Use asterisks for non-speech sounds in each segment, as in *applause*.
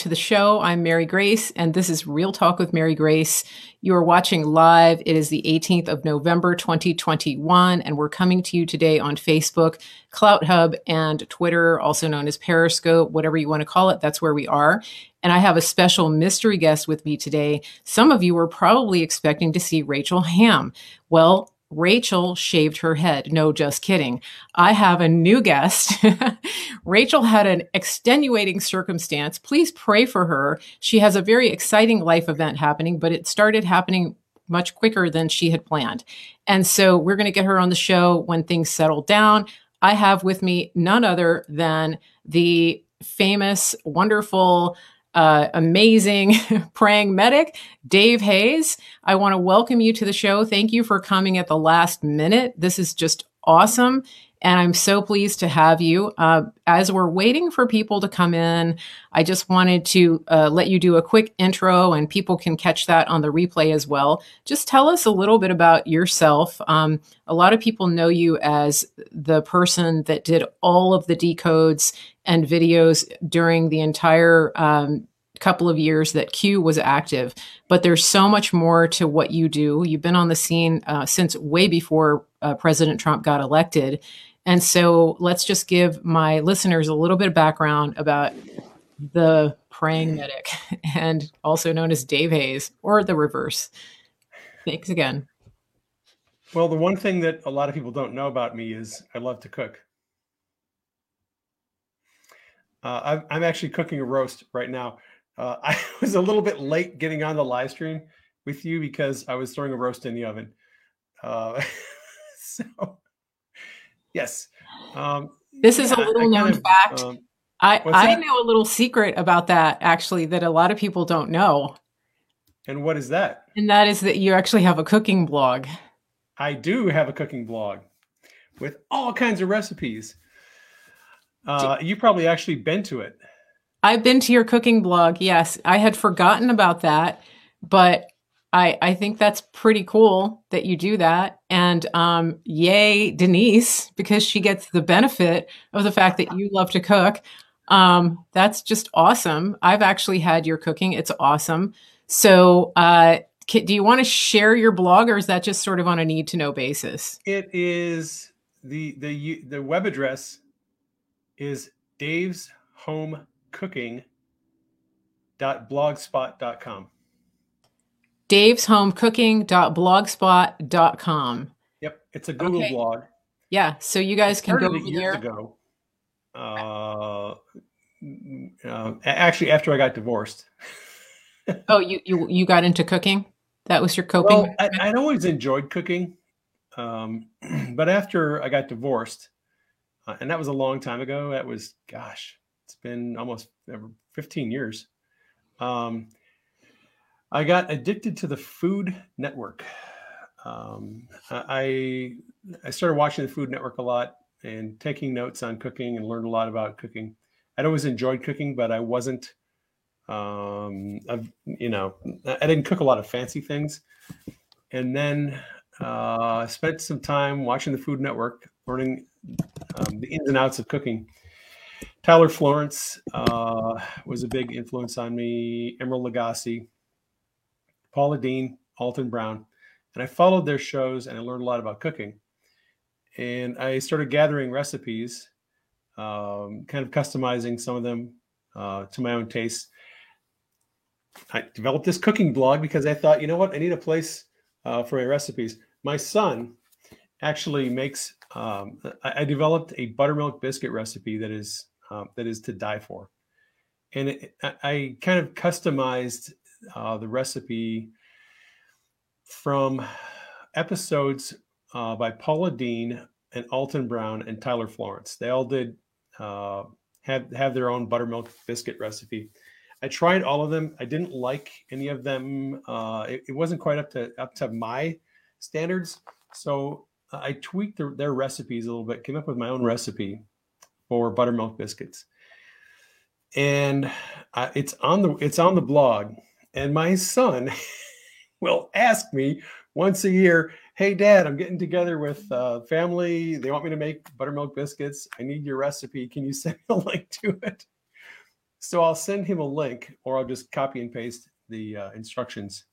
to the show. I'm Mary Grace, and this is Real Talk with Mary Grace. You are watching live. It is the 18th of November, 2021, and we're coming to you today on Facebook, Clout Hub, and Twitter, also known as Periscope, whatever you want to call it. That's where we are. And I have a special mystery guest with me today. Some of you were probably expecting to see Rachel Ham. Well, Rachel shaved her head. No, just kidding. I have a new guest. *laughs* Rachel had an extenuating circumstance. Please pray for her. She has a very exciting life event happening, but it started happening much quicker than she had planned. And so we're going to get her on the show when things settle down. I have with me none other than the famous, wonderful, uh, amazing *laughs* praying medic, Dave Hayes. I want to welcome you to the show. Thank you for coming at the last minute. This is just awesome. And I'm so pleased to have you. Uh, as we're waiting for people to come in, I just wanted to uh, let you do a quick intro and people can catch that on the replay as well. Just tell us a little bit about yourself. Um, a lot of people know you as the person that did all of the decodes and videos during the entire um, couple of years that Q was active, but there's so much more to what you do. You've been on the scene uh, since way before uh, President Trump got elected. And so let's just give my listeners a little bit of background about the praying medic *laughs* and also known as Dave Hayes or the reverse. Thanks again. Well, the one thing that a lot of people don't know about me is I love to cook. Uh, I'm actually cooking a roast right now. Uh, *laughs* I was a little bit late getting on the live stream with you because I was throwing a roast in the oven. Uh, *laughs* so, yes. Um, this is yeah, a little known of, fact. Um, I, I know a little secret about that actually that a lot of people don't know. And what is that? And that is that you actually have a cooking blog. I do have a cooking blog with all kinds of recipes. Uh, you probably actually been to it. I've been to your cooking blog. Yes, I had forgotten about that, but I I think that's pretty cool that you do that. And um, yay, Denise, because she gets the benefit of the fact that you love to cook. Um, that's just awesome. I've actually had your cooking; it's awesome. So, uh, do you want to share your blog, or is that just sort of on a need to know basis? It is the the the web address is Dave's Home Cooking.blogspot.com. Dave's Home Cooking.blogspot.com. Yep, it's a Google okay. blog. Yeah, so you guys can go over there. Ago. Uh, uh, actually, after I got divorced. *laughs* oh, you, you you got into cooking? That was your coping. Well, I, would always enjoyed cooking, um, *clears throat* but after I got divorced, uh, and that was a long time ago. That was, gosh, it's been almost 15 years. Um, I got addicted to the Food Network. Um, I I started watching the Food Network a lot and taking notes on cooking and learned a lot about cooking. I'd always enjoyed cooking, but I wasn't, um, I've, you know, I didn't cook a lot of fancy things. And then uh, spent some time watching the Food Network, learning um, the ins and outs of cooking. Tyler Florence uh, was a big influence on me. Emeril Lagasse, Paula Deen, Alton Brown, and I followed their shows and I learned a lot about cooking. And I started gathering recipes, um, kind of customizing some of them uh, to my own taste. I developed this cooking blog because I thought, you know what, I need a place uh, for my recipes. My son actually makes um, I, I, developed a buttermilk biscuit recipe that is um, that is to die for, and it, I, I, kind of customized uh, the recipe from episodes uh, by Paula Deen and Alton Brown and Tyler Florence. They all did uh, have have their own buttermilk biscuit recipe. I tried all of them. I didn't like any of them. Uh, it, it, wasn't quite up to up to my standards. So I tweaked their, their recipes a little bit, came up with my own recipe for buttermilk biscuits, and uh, it's on the it's on the blog. And my son *laughs* will ask me once a year, "Hey, Dad, I'm getting together with uh, family. They want me to make buttermilk biscuits. I need your recipe. Can you *laughs* send a link to it?" So I'll send him a link, or I'll just copy and paste the uh, instructions.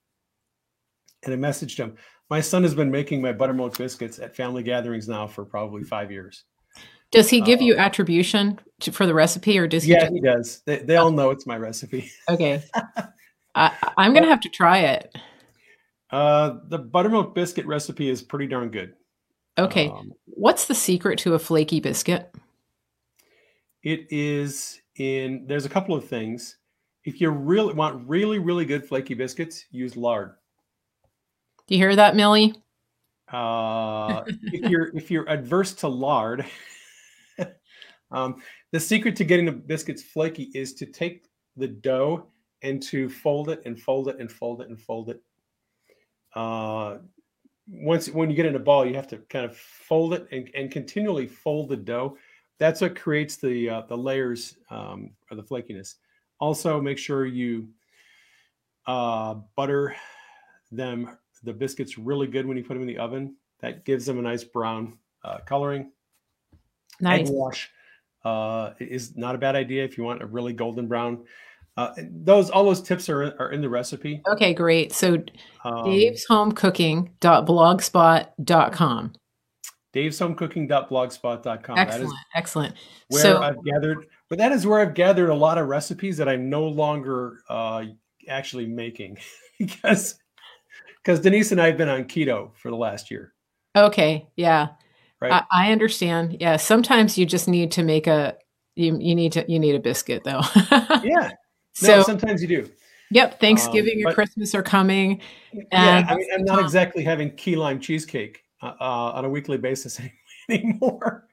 And I messaged him. My son has been making my buttermilk biscuits at family gatherings now for probably five years. Does he give you attribution to, for the recipe, or does he? Yeah, just... he does. They, they all know it's my recipe. Okay, *laughs* I, am gonna have to try it. Uh, the buttermilk biscuit recipe is pretty darn good. Okay, um, what's the secret to a flaky biscuit? It is in. There's a couple of things. If you really want really really good flaky biscuits, use lard. Do you hear that, Millie? Uh, *laughs* if you're if you're adverse to lard. *laughs* Um, the secret to getting the biscuits flaky is to take the dough and to fold it and fold it and fold it and fold it. Uh, once when you get in a ball, you have to kind of fold it and, and continually fold the dough. That's what creates the uh, the layers um, or the flakiness. Also, make sure you uh, butter them the biscuits really good when you put them in the oven. That gives them a nice brown uh, coloring. Nice. Egg wash uh, is not a bad idea if you want a really golden brown. Uh, those all those tips are are in the recipe. Okay, great. So um, Dave's Home Cooking.blogspot.com. Dave's Home Cooking.blogspot.com. Excellent. That is excellent. Where so, I've gathered, but that is where I've gathered a lot of recipes that I'm no longer uh, actually making *laughs* because because Denise and I have been on keto for the last year. Okay. Yeah. Right. I, I understand. Yeah. Sometimes you just need to make a you you need to you need a biscuit though. *laughs* yeah. No, so sometimes you do. Yep. Thanksgiving um, and Christmas are coming. yeah. I mean, I'm not exactly having key lime cheesecake uh, uh, on a weekly basis *laughs* anymore.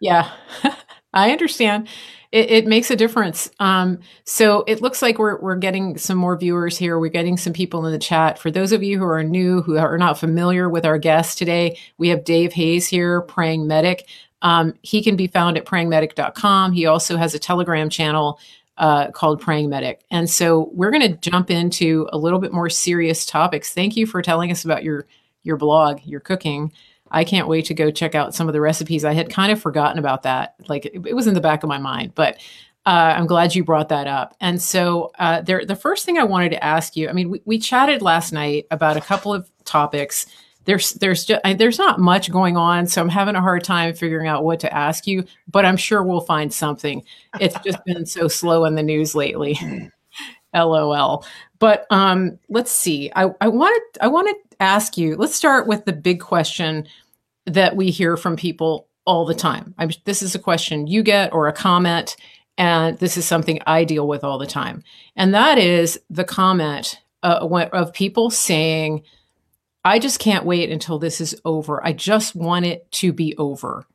Yeah. *laughs* I understand. It, it, makes a difference. Um, so it looks like we're we're getting some more viewers here. We're getting some people in the chat. For those of you who are new, who are not familiar with our guest today, we have Dave Hayes here, Praying Medic. Um, he can be found at prayingmedic.com. He also has a Telegram channel uh, called Praying Medic. And so we're going to jump into a little bit more serious topics. Thank you for telling us about your your blog, your cooking. I can't wait to go check out some of the recipes. I had kind of forgotten about that. Like it, it was in the back of my mind, but uh, I'm glad you brought that up. And so, uh, there, the first thing I wanted to ask you, I mean, we, we chatted last night about a couple of topics. There's, there's just, there's not much going on, so I'm having a hard time figuring out what to ask you. But I'm sure we'll find something. It's just been so slow in the news lately. *laughs* LOL. But um, let's see. I, I wanted I want to ask you. Let's start with the big question that we hear from people all the time. I'm, this is a question you get or a comment, and this is something I deal with all the time. And that is the comment uh, of people saying, I just can't wait until this is over. I just want it to be over.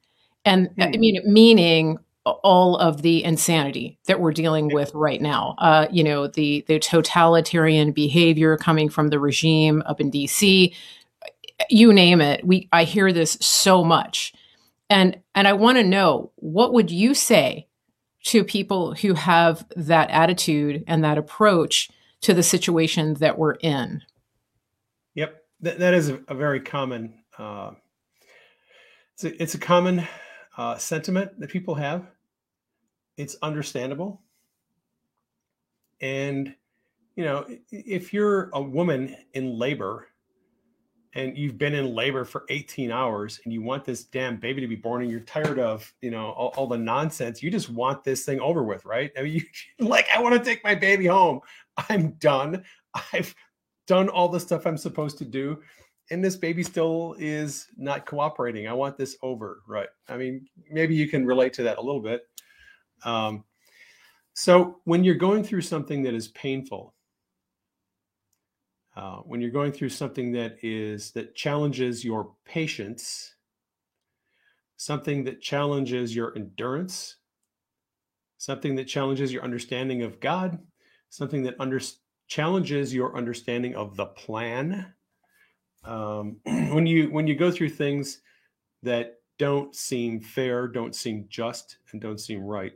And I hmm. mean, meaning all of the insanity that we're dealing with right now. Uh, you know, the the totalitarian behavior coming from the regime up in DC, you name it. We I hear this so much. And and I want to know what would you say to people who have that attitude and that approach to the situation that we're in? That, that is a, a very common. Uh, it's a, it's a common uh, sentiment that people have. It's understandable. And, you know, if you're a woman in labor and you've been in labor for 18 hours and you want this damn baby to be born and you're tired of, you know, all, all the nonsense, you just want this thing over with, right? I mean, *laughs* you like, I want to take my baby home. I'm done. I've done all the stuff I'm supposed to do and this baby still is not cooperating. I want this over, right? I mean, maybe you can relate to that a little bit. Um, so when you're going through something that is painful, uh, when you're going through something that is that challenges your patience, something that challenges your endurance, something that challenges your understanding of God, something that under, challenges your understanding of the plan um, *clears throat* when you when you go through things that don't seem fair, don't seem just, and don't seem right,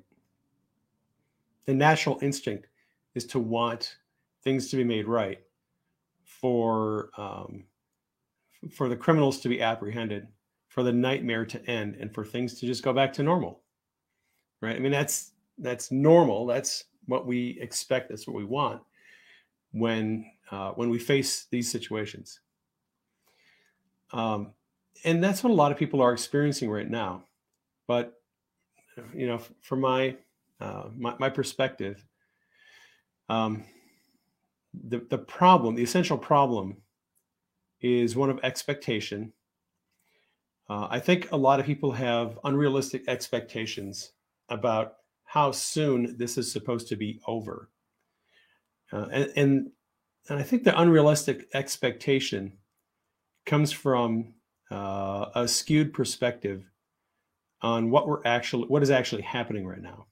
the natural instinct is to want things to be made right for um, for the criminals to be apprehended, for the nightmare to end, and for things to just go back to normal. Right? I mean, that's that's normal. That's what we expect. That's what we want when uh, when we face these situations. Um, and that's what a lot of people are experiencing right now. But you know, from my uh, my, my perspective, um, the the problem, the essential problem, is one of expectation. Uh, I think a lot of people have unrealistic expectations about how soon this is supposed to be over, uh, and, and and I think the unrealistic expectation comes from uh, a skewed perspective on what we're actually what is actually happening right now.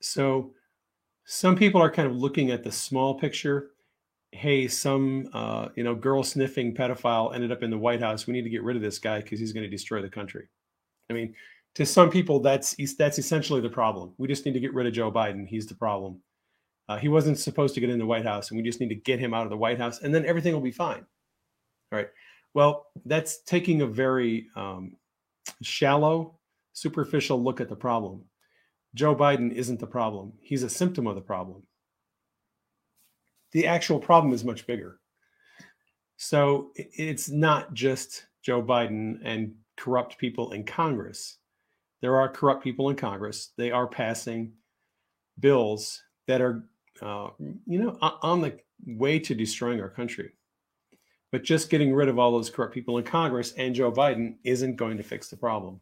So some people are kind of looking at the small picture. Hey, some uh, you know girl sniffing pedophile ended up in the White House. We need to get rid of this guy because he's going to destroy the country. I mean, to some people, that's that's essentially the problem. We just need to get rid of Joe Biden. He's the problem. Uh, he wasn't supposed to get in the White House, and we just need to get him out of the White House, and then everything will be fine. All right. Well, that's taking a very um, shallow, superficial look at the problem. Joe Biden isn't the problem, he's a symptom of the problem. The actual problem is much bigger. So it's not just Joe Biden and corrupt people in Congress. There are corrupt people in Congress. They are passing bills that are, uh, you know, on the way to destroying our country. But just getting rid of all those corrupt people in Congress and Joe Biden isn't going to fix the problem.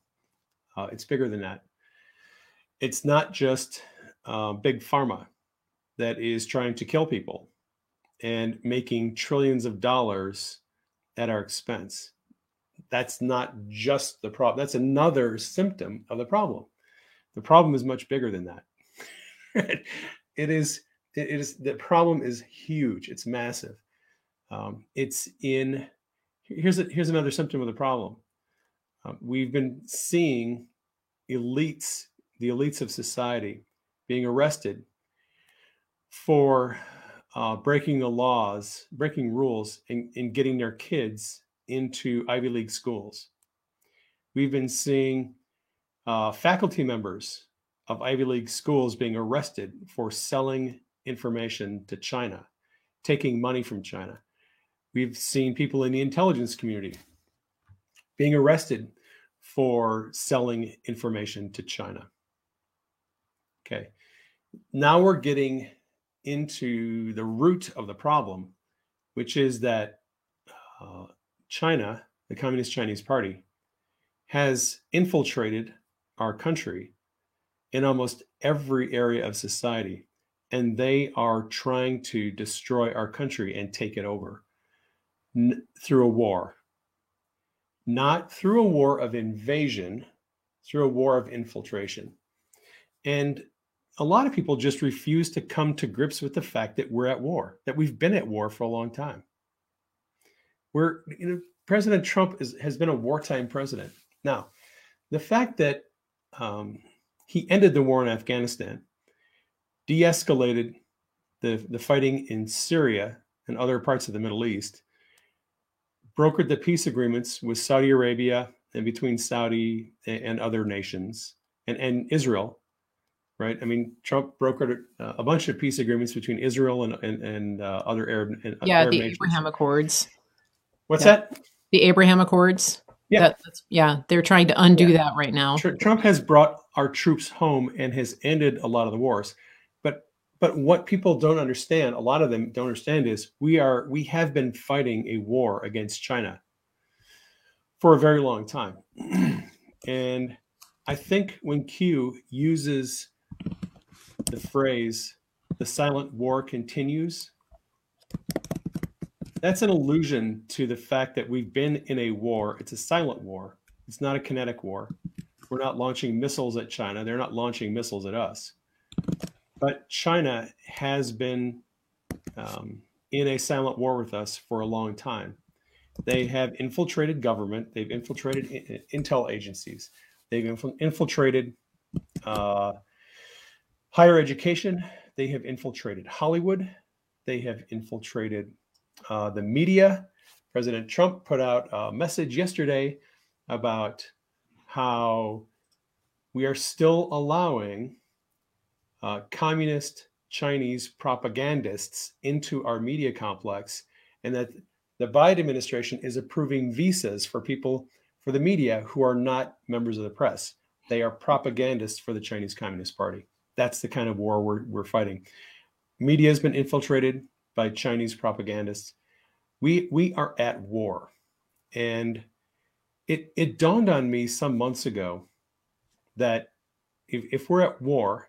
Uh, it's bigger than that. It's not just uh, big pharma that is trying to kill people and making trillions of dollars at our expense. That's not just the problem. That's another symptom of the problem. The problem is much bigger than that. *laughs* it is. It is. The problem is huge. It's massive um, it's in here's a, here's another symptom of the problem. Um, we've been seeing elites, the elites of society, being arrested for uh, breaking the laws, breaking rules, and, and getting their kids into Ivy League schools. We've been seeing uh, faculty members of Ivy League schools being arrested for selling information to China, taking money from China. We've seen people in the intelligence community being arrested for selling information to China. Okay. Now we're getting into the root of the problem, which is that uh, China, the Communist Chinese Party, has infiltrated our country in almost every area of society, and they are trying to destroy our country and take it over n- through a war, not through a war of invasion, through a war of infiltration. And a lot of people just refuse to come to grips with the fact that we're at war, that we've been at war for a long time. We're, you know, President Trump is, has been a wartime president. Now, the fact that um, he ended the war in Afghanistan, de escalated the, the fighting in Syria and other parts of the Middle East, brokered the peace agreements with Saudi Arabia and between Saudi and other nations and, and Israel, right? I mean, Trump brokered a bunch of peace agreements between Israel and and, and uh, other Arab and yeah, Arab the nations. Abraham Accords. What's yeah. that? The Abraham Accords. Yeah, that, yeah, they're trying to undo yeah. that right now. Trump has brought our troops home and has ended a lot of the wars. But what people don't understand, a lot of them don't understand, is we are we have been fighting a war against China for a very long time. *clears throat* and I think when Q uses the phrase the silent war continues, that's an allusion to the fact that we've been in a war. It's a silent war. It's not a kinetic war. We're not launching missiles at China. They're not launching missiles at us. But China has been um, in a silent war with us for a long time. They have infiltrated government. They've infiltrated in- intel agencies. They've inf- infiltrated uh, higher education. They have infiltrated Hollywood. They have infiltrated uh, the media. President Trump put out a message yesterday about how we are still allowing uh, communist Chinese propagandists into our media complex, and that the Biden administration is approving visas for people for the media who are not members of the press. They are propagandists for the Chinese Communist Party. That's the kind of war we're, we're fighting. Media has been infiltrated by Chinese propagandists. We we are at war, and it it dawned on me some months ago that if, if we're at war,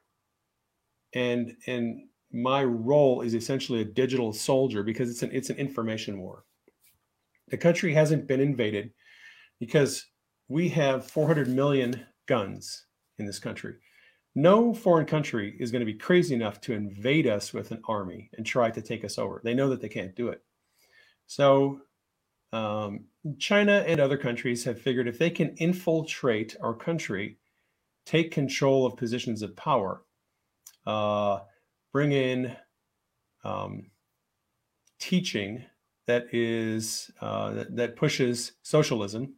and and my role is essentially a digital soldier because it's an it's an information war. The country hasn't been invaded because we have 400 million guns in this country. No foreign country is going to be crazy enough to invade us with an army and try to take us over. They know that they can't do it. So, um, China and other countries have figured if they can infiltrate our country, take control of positions of power, uh, bring in um, teaching that is uh, that, that pushes socialism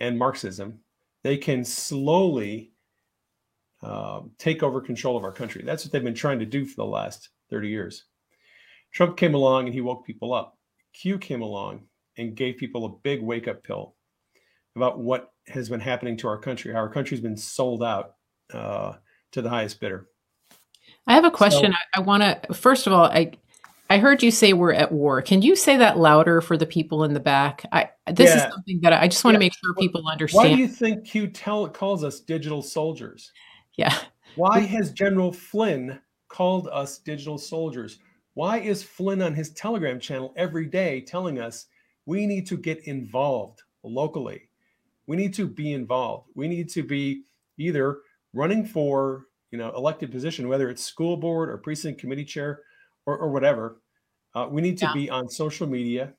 and Marxism, they can slowly uh, take over control of our country. That's what they've been trying to do for the last 30 years. Trump came along and he woke people up. Q came along and gave people a big wake up pill about what has been happening to our country, how our country's been sold out uh, to the highest bidder. I have a question. So, I, I want to, first of all, I, I heard you say we're at war. Can you say that louder for the people in the back? I this yeah. is something that I just want yeah. to make sure people understand. Why do you think Q tell calls us digital soldiers? Yeah. Why has General Flynn called us digital soldiers? Why is Flynn on his Telegram channel every day telling us we need to get involved locally? We need to be involved. We need to be either running for, you know, elected position, whether it's school board or precinct committee chair or, or whatever, uh, we need to yeah. be on social media,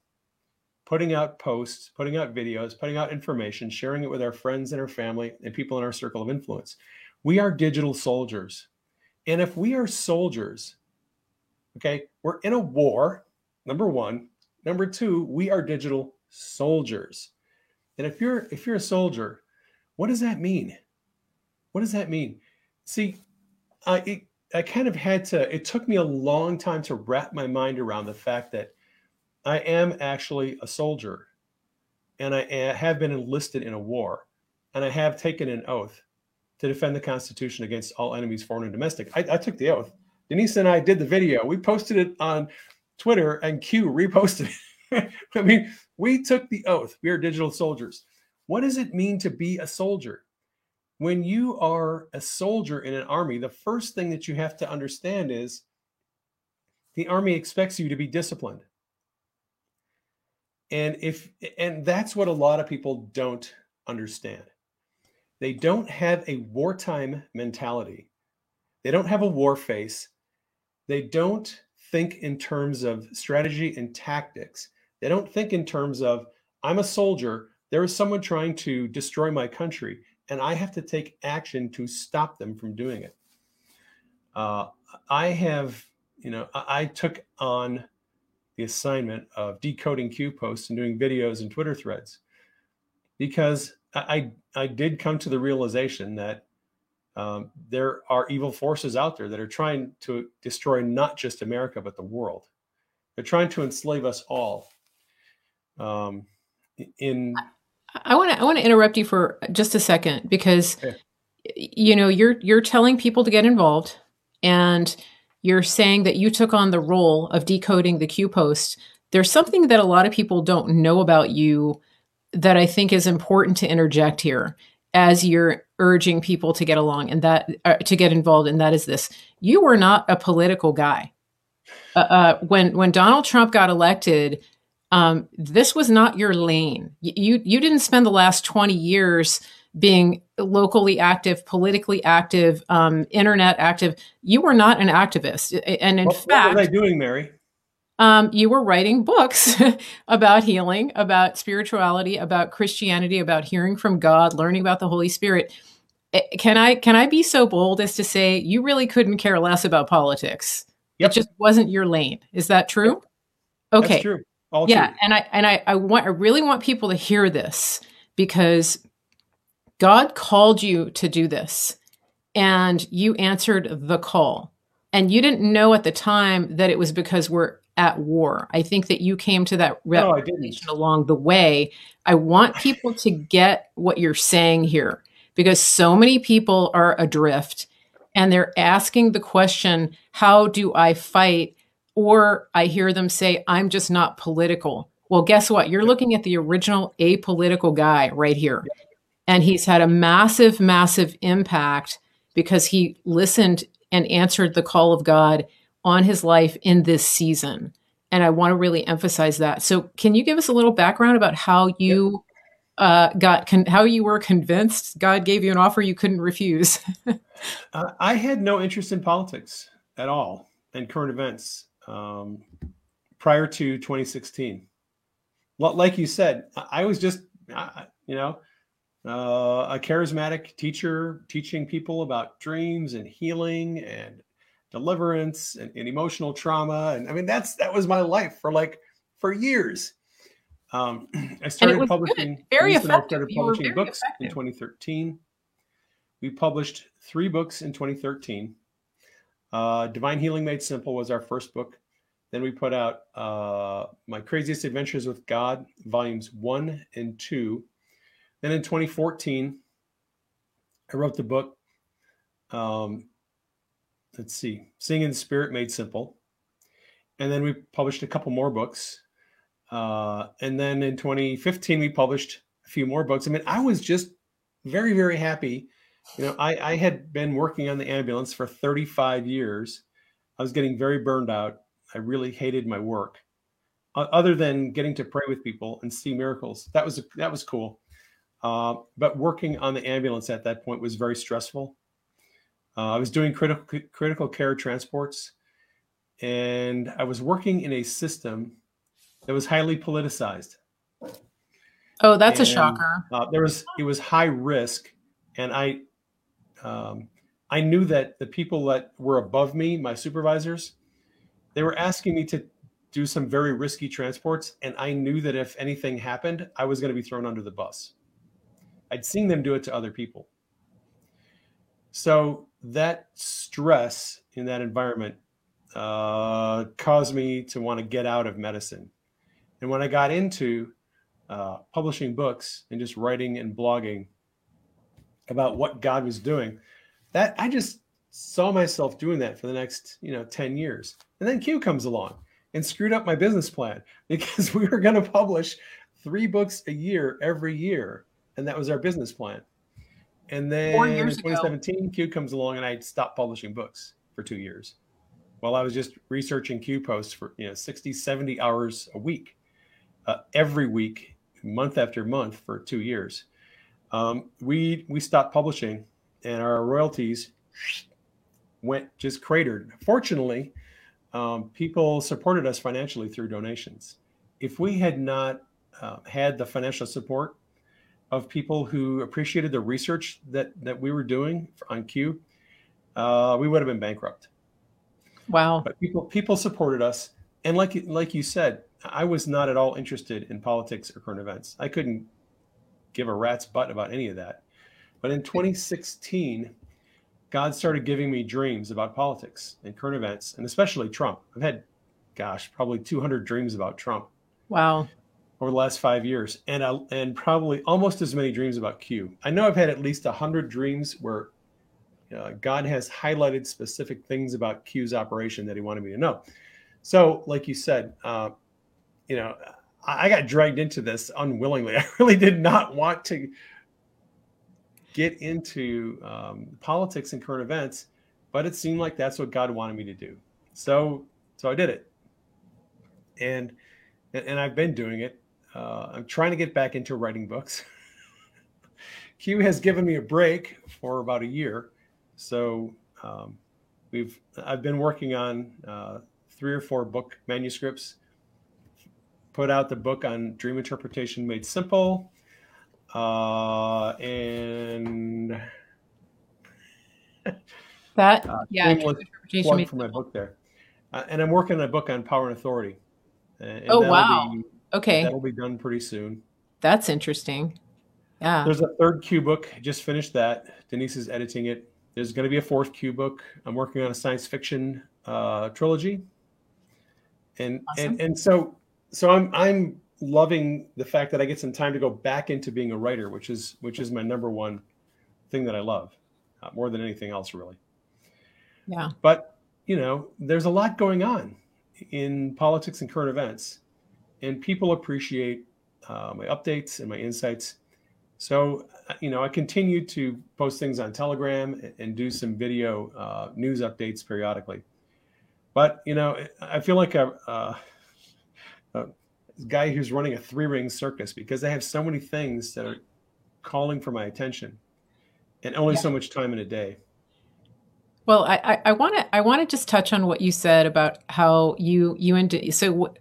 putting out posts, putting out videos, putting out information, sharing it with our friends and our family and people in our circle of influence. We are digital soldiers. And if we are soldiers, okay, we're in a war, number one. Number two, we are digital soldiers. And if you're if you're a soldier, what does that mean? What does that mean? See, uh, it, I kind of had to, it took me a long time to wrap my mind around the fact that I am actually a soldier and I have been enlisted in a war and I have taken an oath to defend the Constitution against all enemies, foreign and domestic. I, I took the oath. Denise and I did the video. We posted it on Twitter and Q reposted it. *laughs* I mean, we took the oath. We are digital soldiers. What does it mean to be a soldier? When you are a soldier in an army, the first thing that you have to understand is the army expects you to be disciplined. And if and that's what a lot of people don't understand. They don't have a wartime mentality. They don't have a war face. They don't think in terms of strategy and tactics. They don't think in terms of I'm a soldier, there is someone trying to destroy my country and I have to take action to stop them from doing it. Uh, I have, you know, I, I, took on the assignment of decoding Q posts and doing videos and Twitter threads because I, I, did come to the realization that um, there are evil forces out there that are trying to destroy not just America, but the world. They're trying to enslave us all. Um, in I want to I want to interrupt you for just a second because yeah. you know you're you're telling people to get involved and you're saying that you took on the role of decoding the Q post. There's something that a lot of people don't know about you that I think is important to interject here as you're urging people to get along and that uh, to get involved and that is this you were not a political guy uh, uh, when when Donald Trump got elected um, this was not your lane. You you didn't spend the last twenty years being locally active, politically active, um, internet active. You were not an activist, and in what, fact, what was I doing, Mary? Um, you were writing books *laughs* about healing, about spirituality, about Christianity, about hearing from God, learning about the Holy Spirit. Can I can I be so bold as to say you really couldn't care less about politics? Yep. It just wasn't your lane. Is that true? Okay. true. All yeah, and I and I, I want I really want people to hear this because God called you to do this. and you answered the call. And you didn't know at the time that it was because we're at war. I think that you came to that realization no, along the way. I want people to get what you're saying here because so many people are adrift and they're asking the question, How do I fight? Or I hear them say, I'm just not political. Well, guess what? You're looking at the original apolitical guy right here. And he's had a massive, massive impact because he listened and answered the call of God on his life in this season. And I want to really emphasize that. So, can you give us a little background about how you uh, got con- how you were convinced God gave you an offer you couldn't refuse? *laughs* uh, I had no interest in politics at all and current events um, prior to 2016. Like you said, I was just, you know, uh, a charismatic teacher teaching people about dreams and healing and deliverance and, and, emotional trauma. And I mean, that's that was my life for like for years. Um, *clears throat* I started publishing good. very effective. started publishing books effective. in 2013. We published three books in 2013. Uh, Divine Healing Made Simple was our first book. Then we put out uh, My Craziest Adventures with God, volumes one and two. Then in 2014, I wrote the book. Um, let's see, Seeing in Spirit Made Simple. And then we published a couple more books. Uh, and then in 2015, we published a few more books. I mean, I was just very, very happy. You know, I, I had been working on the ambulance for 35 years. I was getting very burned out. I really hated my work, other than getting to pray with people and see miracles. That was that was cool. Uh, but working on the ambulance at that point was very stressful. Uh, I was doing critical critical care transports, and I was working in a system that was highly politicized. Oh, that's and, a shocker. Uh, there was it was high risk, and I um, I knew that the people that were above me, my supervisors, they were asking me to do some very risky transports, and I knew that if anything happened, I was going to be thrown under the bus. I'd seen them do it to other people. So that stress in that environment uh, caused me to want to get out of medicine. And when I got into uh, publishing books and just writing and blogging about what God was doing, that I just saw myself doing that for the next, you know, 10 years. And then Q comes along and screwed up my business plan *laughs* because we were going to publish three books a year every year. And that was our business plan. And then in 2017, ago. Q comes along and I stopped publishing books for two years while I was just researching Q posts for, you know, 60, 70 hours a week, uh, every week, month after month for two years. Um, we, we stopped publishing and our royalties went just cratered. Fortunately, um, people supported us financially through donations. If we had not uh, had the financial support of people who appreciated the research that that we were doing on Q, uh, we would have been bankrupt. Wow! But people people supported us, and like like you said, I was not at all interested in politics or current events. I couldn't give a rat's butt about any of that. But in 2016, God started giving me dreams about politics and current events, and especially Trump. I've had, gosh, probably 200 dreams about Trump. Wow. Over the last five years, and uh, and probably almost as many dreams about Q. I know I've had at least hundred dreams where uh, God has highlighted specific things about Q's operation that He wanted me to know. So, like you said, uh, you know, I got dragged into this unwillingly. *laughs* I really did not want to get into um, politics and current events, but it seemed like that's what God wanted me to do. So, so I did it, and and I've been doing it. Uh, I'm trying to get back into writing books. *laughs* Q has given me a break for about a year, so um, we've I've been working on uh, three or four book manuscripts. Put out the book on dream interpretation made simple uh, and *laughs* that uh, yeah, plug for my book there. Uh, and I'm working on a book on power and authority. And oh wow! Be, okay, that'll be done pretty soon. That's interesting. Yeah. There's a third Q book. Just finished that. Denise is editing it. there's going to be a fourth Q book. I'm working on a science fiction uh, trilogy, and awesome. and and so so I'm I'm loving the fact that I get some time to go back into being a writer, which is which is my number one thing that I love uh, more than anything else, really. Yeah. But you know, there's a lot going on in politics and current events, and people appreciate uh, my updates and my insights. So, uh, you know, I continue to post things on Telegram and do some video uh, news updates periodically. But you know, I feel like a, a, guy who's running a three ring circus because I have so many things that are calling for my attention, and only yeah. so much time in a day. Well, I want to I want to just touch on what you said about how you you and so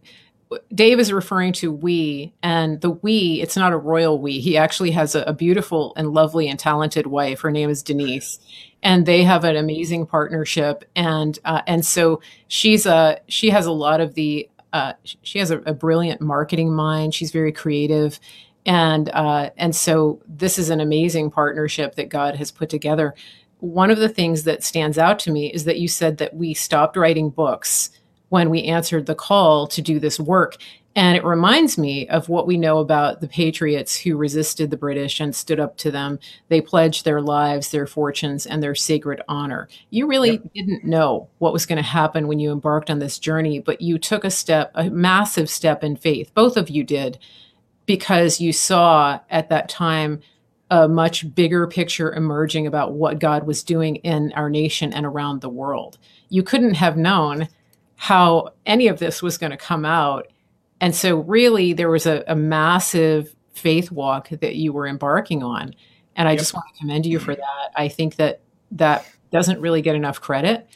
Dave is referring to we, and the we, it's not a royal we. He actually has a, a, beautiful and lovely and talented wife. Her name is Denise, and they have an amazing partnership. And uh, and so she's a she has a lot of the uh, she has a, a, brilliant marketing mind. She's very creative, and uh, and so this is an amazing partnership that God has put together. One of the things that stands out to me is that you said that we stopped writing books when we answered the call to do this work. And it reminds me of what we know about the patriots who resisted the British and stood up to them. They pledged their lives, their fortunes, and their sacred honor. You really yep. didn't know what was going to happen when you embarked on this journey, but you took a step, a massive step in faith. Both of you did, because you saw at that time a much bigger picture emerging about what God was doing in our nation and around the world. You couldn't have known how any of this was going to come out. And so, really, there was a, a, massive faith walk that you were embarking on. And I yep. just want to commend you for that. I think that that doesn't really get enough credit.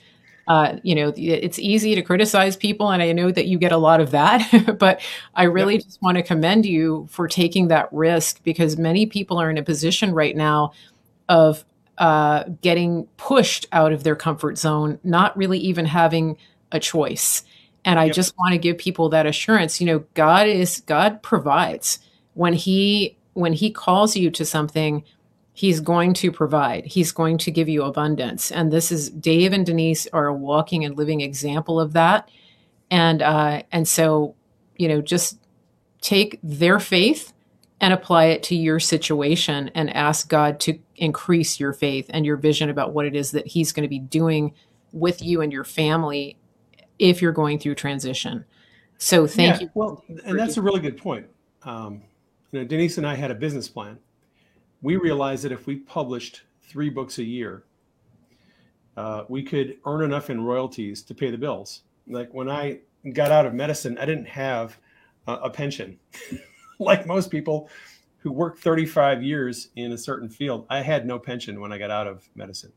Uh, you know, it's easy to criticize people, and I know that you get a lot of that, *laughs* but I really yep. just want to commend you for taking that risk because many people are in a position right now of uh, getting pushed out of their comfort zone, not really even having a choice. And I yep. just want to give people that assurance. You know, God is God provides. When he when he calls you to something, he's going to provide. He's going to give you abundance. And this is Dave and Denise are a walking and living example of that. And uh and so, you know, just take their faith and apply it to your situation and ask God to increase your faith and your vision about what it is that he's going to be doing with you and your family if you're going through transition. So thank yeah, you. Well, and that's a really good point. Um, you know, Denise and I had a business plan. We realized that if we published three books a year, uh, we could earn enough in royalties to pay the bills. Like when I got out of medicine, I didn't have uh, a pension. *laughs* like most people who work 35 years in a certain field, I had no pension when I got out of medicine.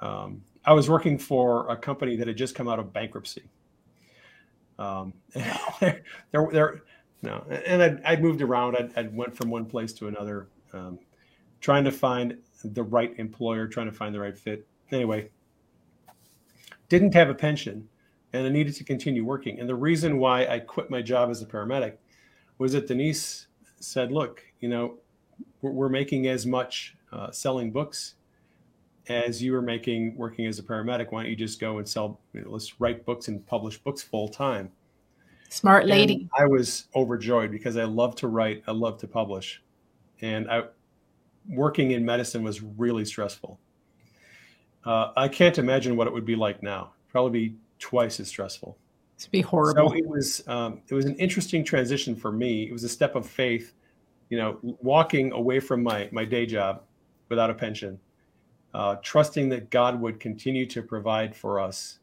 Um, I was working for a company that had just come out of bankruptcy. Um, *laughs* there, there, no, and I'd, I'd moved around. I'd, I'd, went from one place to another, um, trying to find the right employer, trying to find the right fit. Anyway, didn't have a pension, and I needed to continue working. And the reason why I quit my job as a paramedic was that Denise said, "Look, you know, we're, we're making as much uh, selling books as you were making working as a paramedic, why don't you just go and sell, you know, let's write books and publish books full time? Smart lady. And I was overjoyed because I love to write, I love to publish. And I, working in medicine was really stressful. Uh, I can't imagine what it would be like now. Probably be twice as stressful. It'd be horrible. So it was um, it was an interesting transition for me. It was a step of faith, you know, walking away from my my day job without a pension uh, trusting that God would continue to provide for us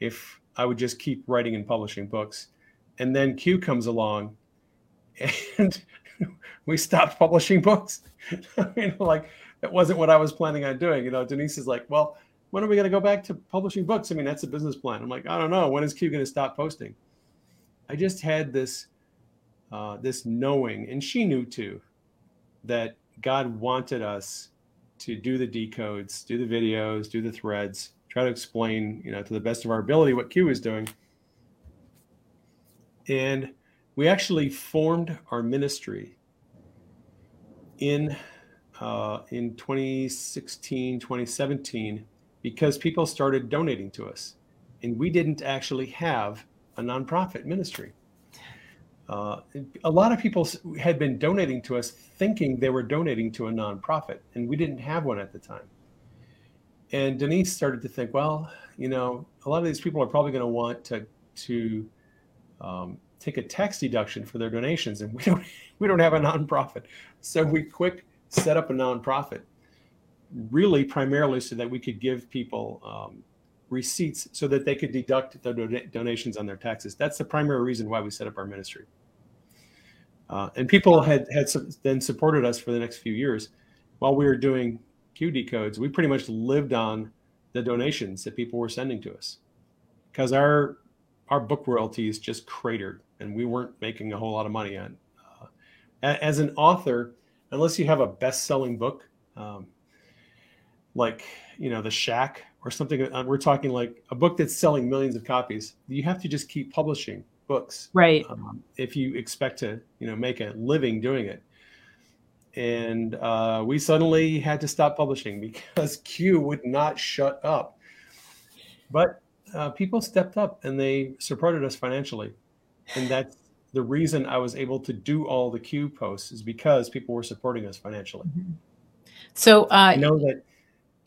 if I would just keep writing and publishing books. And then Q comes along and *laughs* we stopped publishing books. *laughs* I mean, like, that wasn't what I was planning on doing. You know, Denise is like, well, when are we going to go back to publishing books? I mean, that's a business plan. I'm like, I don't know. When is Q going to stop posting? I just had this, uh, this knowing, and she knew too, that God wanted us to do the decodes, do the videos, do the threads, try to explain, you know, to the best of our ability what Q is doing. And we actually formed our ministry in uh, in 2016, 2017, because people started donating to us. And we didn't actually have a nonprofit ministry. Uh, a lot of people had been donating to us thinking they were donating to a nonprofit, and we didn't have one at the time. And Denise started to think, well, you know, a lot of these people are probably going to want to to um, take a tax deduction for their donations, and we don't *laughs* we don't have a nonprofit, so we quick set up a nonprofit, really primarily so that we could give people um, receipts so that they could deduct their do- donations on their taxes. That's the primary reason why we set up our ministry. Uh, and people had had su- then supported us for the next few years while we were doing Q decodes. We pretty much lived on the donations that people were sending to us because our our book royalties just cratered and we weren't making a whole lot of money on. Uh, as an author, unless you have a best-selling book, um, like you know The Shack or something, uh, we're talking like a book that's selling millions of copies. You have to just keep publishing books, right? Um, if you expect to, you know, make a living doing it. And uh, we suddenly had to stop publishing *laughs* because Q would not shut up. But uh, people stepped up and they supported us financially, and that's the reason I was able to do all the Q posts is because people were supporting us financially. Mm-hmm. So uh, I know that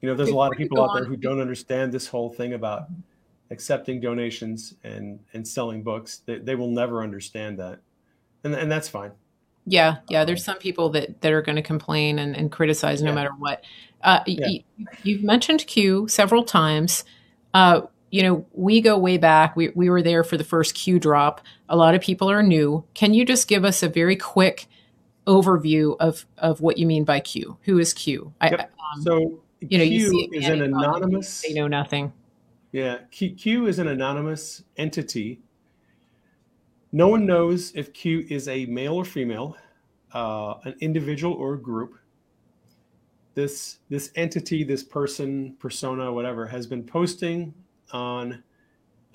you know there's a lot of people out there who don't understand this whole thing about accepting donations and and selling books. They, they will never understand that, and and that's fine. Yeah, yeah. There's some people that that are going to complain and, and criticize no yeah. matter what. Uh, yeah. y- you've mentioned Q several times. Uh, you know, we go way back. We, we were there for the first Q drop. A lot of people are new. Can you just give us a very quick overview of, of what you mean by Q? Who is Q? Yep. I, um, so, you know, Q you see is an anonymous. They know nothing. Yeah, Q, Q is an anonymous entity. No one knows if Q is a male or female, uh, an individual or a group. This this entity, this person, persona, whatever, has been posting on